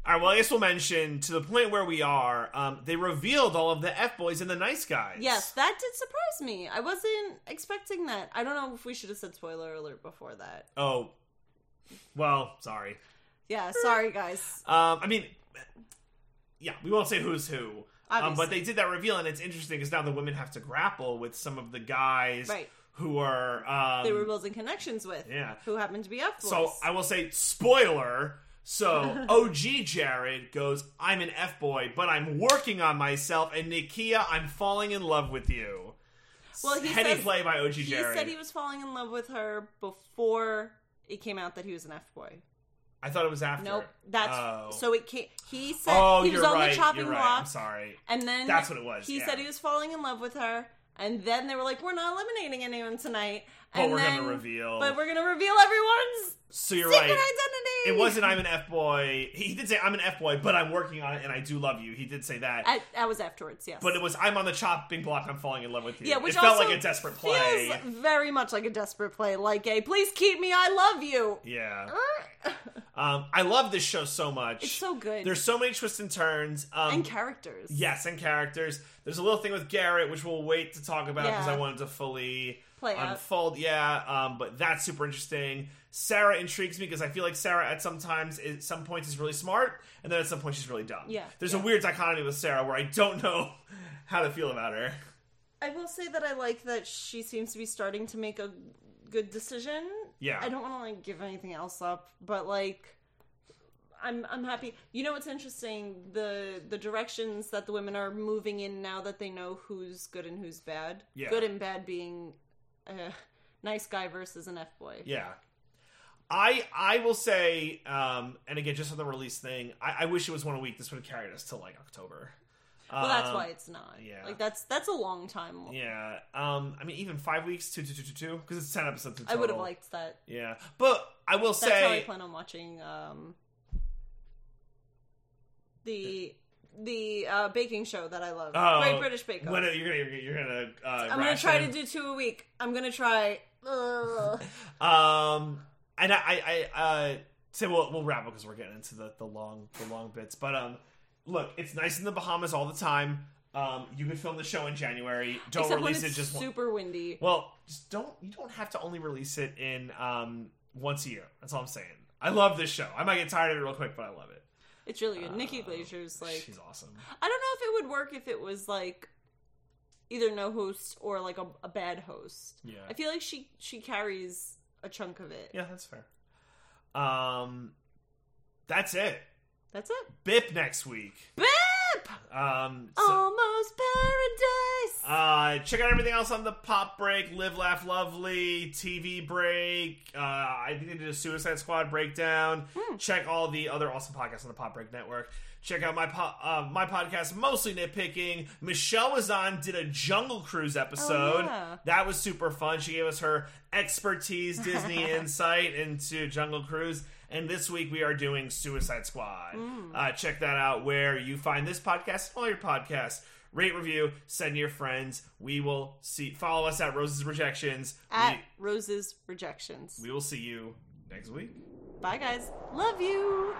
All right, well, I guess we'll mention to the point where we are. Um, they revealed all of the F boys and the nice guys. Yes, that did surprise me. I wasn't expecting that. I don't know if we should have said spoiler alert before that. Oh, well, sorry. Yeah, sorry guys. Um, I mean, yeah, we won't say who's who. Um, but they did that reveal, and it's interesting because now the women have to grapple with some of the guys Right. Who are. Um, They were building connections with. Yeah. Who happened to be F boys. So I will say, spoiler. So (laughs) OG Jared goes, "I'm an f boy, but I'm working on myself." And Nakia, I'm falling in love with you. Well, he heady says- play by OG he Jared. He said he was falling in love with her before it came out that he was an F boy. I thought it was after. Nope. That's Oh. so it came. He said Oh, he was on right. the chopping you're right. block, I'm sorry. and then That's what it was, He yeah. said he was falling in love with her, and then they were like, "We're not eliminating anyone tonight." But and we're then, gonna reveal. But we're gonna reveal everyone's So you're secret right. identity. It wasn't I'm an F boy. He did say I'm an F boy, but I'm working on it and I do love you. He did say that. I, that was afterwards. Yes, but it was I'm on the chopping block. I'm falling in love with you. yeah, which it felt like a desperate play. Feels very much like a desperate play, like a "Please keep me, I love you." Yeah. (laughs) Um, I love this show so much. It's so good. There's so many twists and turns. Um, and characters. yes, and characters. There's a little thing with Garrett, which we'll wait to talk about because Yeah. I wanted to fully Play out. unfold. Yeah, um, but that's super interesting. Sarah intrigues me because I feel like Sarah at sometimes at some points is really smart, and then at some point she's really dumb. Yeah, There's a weird dichotomy with Sarah where I don't know (laughs) how to feel about her. I will say that I like that she seems to be starting to make a good decision. Yeah. I don't want to like give anything else up, but like I'm I'm happy. You know what's interesting? The the directions that the women are moving in now that they know who's good and who's bad. Yeah. Good and bad being a nice guy versus an F boy. Yeah. I I will say, um, and again, just on the release thing, I, I wish it was one a week. This would have carried us till like October. Well, that's Um, why it's not. yeah. Like that's that's a long time. Yeah. Um. I mean, even five weeks, two, two, two, two, two, because it's ten episodes in I would have liked that. Yeah, but I will That's how I say, plan on watching um the the uh, baking show that I love, oh, Great British Bake Off. When you're gonna you're, gonna. Uh, I'm gonna try to do two a week. I'm gonna try. Um, and I, I, I uh, say we'll we'll wrap up because we're getting into the the long the long bits. But um, look, it's nice in the Bahamas all the time. Um, you can film the show in January. Don't Except release it just one- super windy. Well, just don't. You don't have to only release it in um once a year. That's all I'm saying. I love this show. I might get tired of it real quick, but I love it. It's really good. Nikki Uh, Glaser's like she's awesome. I don't know if it would work if it was like either no host or like a, a bad host. Yeah. I feel like she she carries a chunk of it. Yeah, that's fair. Um, that's it. That's it. BIP next week. Bip! Um, so, Almost Paradise. Uh, check out everything else on the Pop Break, Live Laugh Lovely, TV Break. Uh, I think they did a Suicide Squad breakdown. Check all the other awesome podcasts on the Pop Break Network. Check out my po- uh, my podcast, mostly nitpicking. Michelle was on, did a Jungle Cruise episode. yeah. That was super fun. She gave us her expertise, Disney (laughs) insight into Jungle Cruise. And this week we are doing Suicide Squad. Uh, check that out where you find this podcast, all your podcasts. Rate, review, send your friends. We will see. Follow us at Roses Rejections. At Rose's Rejections. we, we will see you next week. Bye, guys. Love you.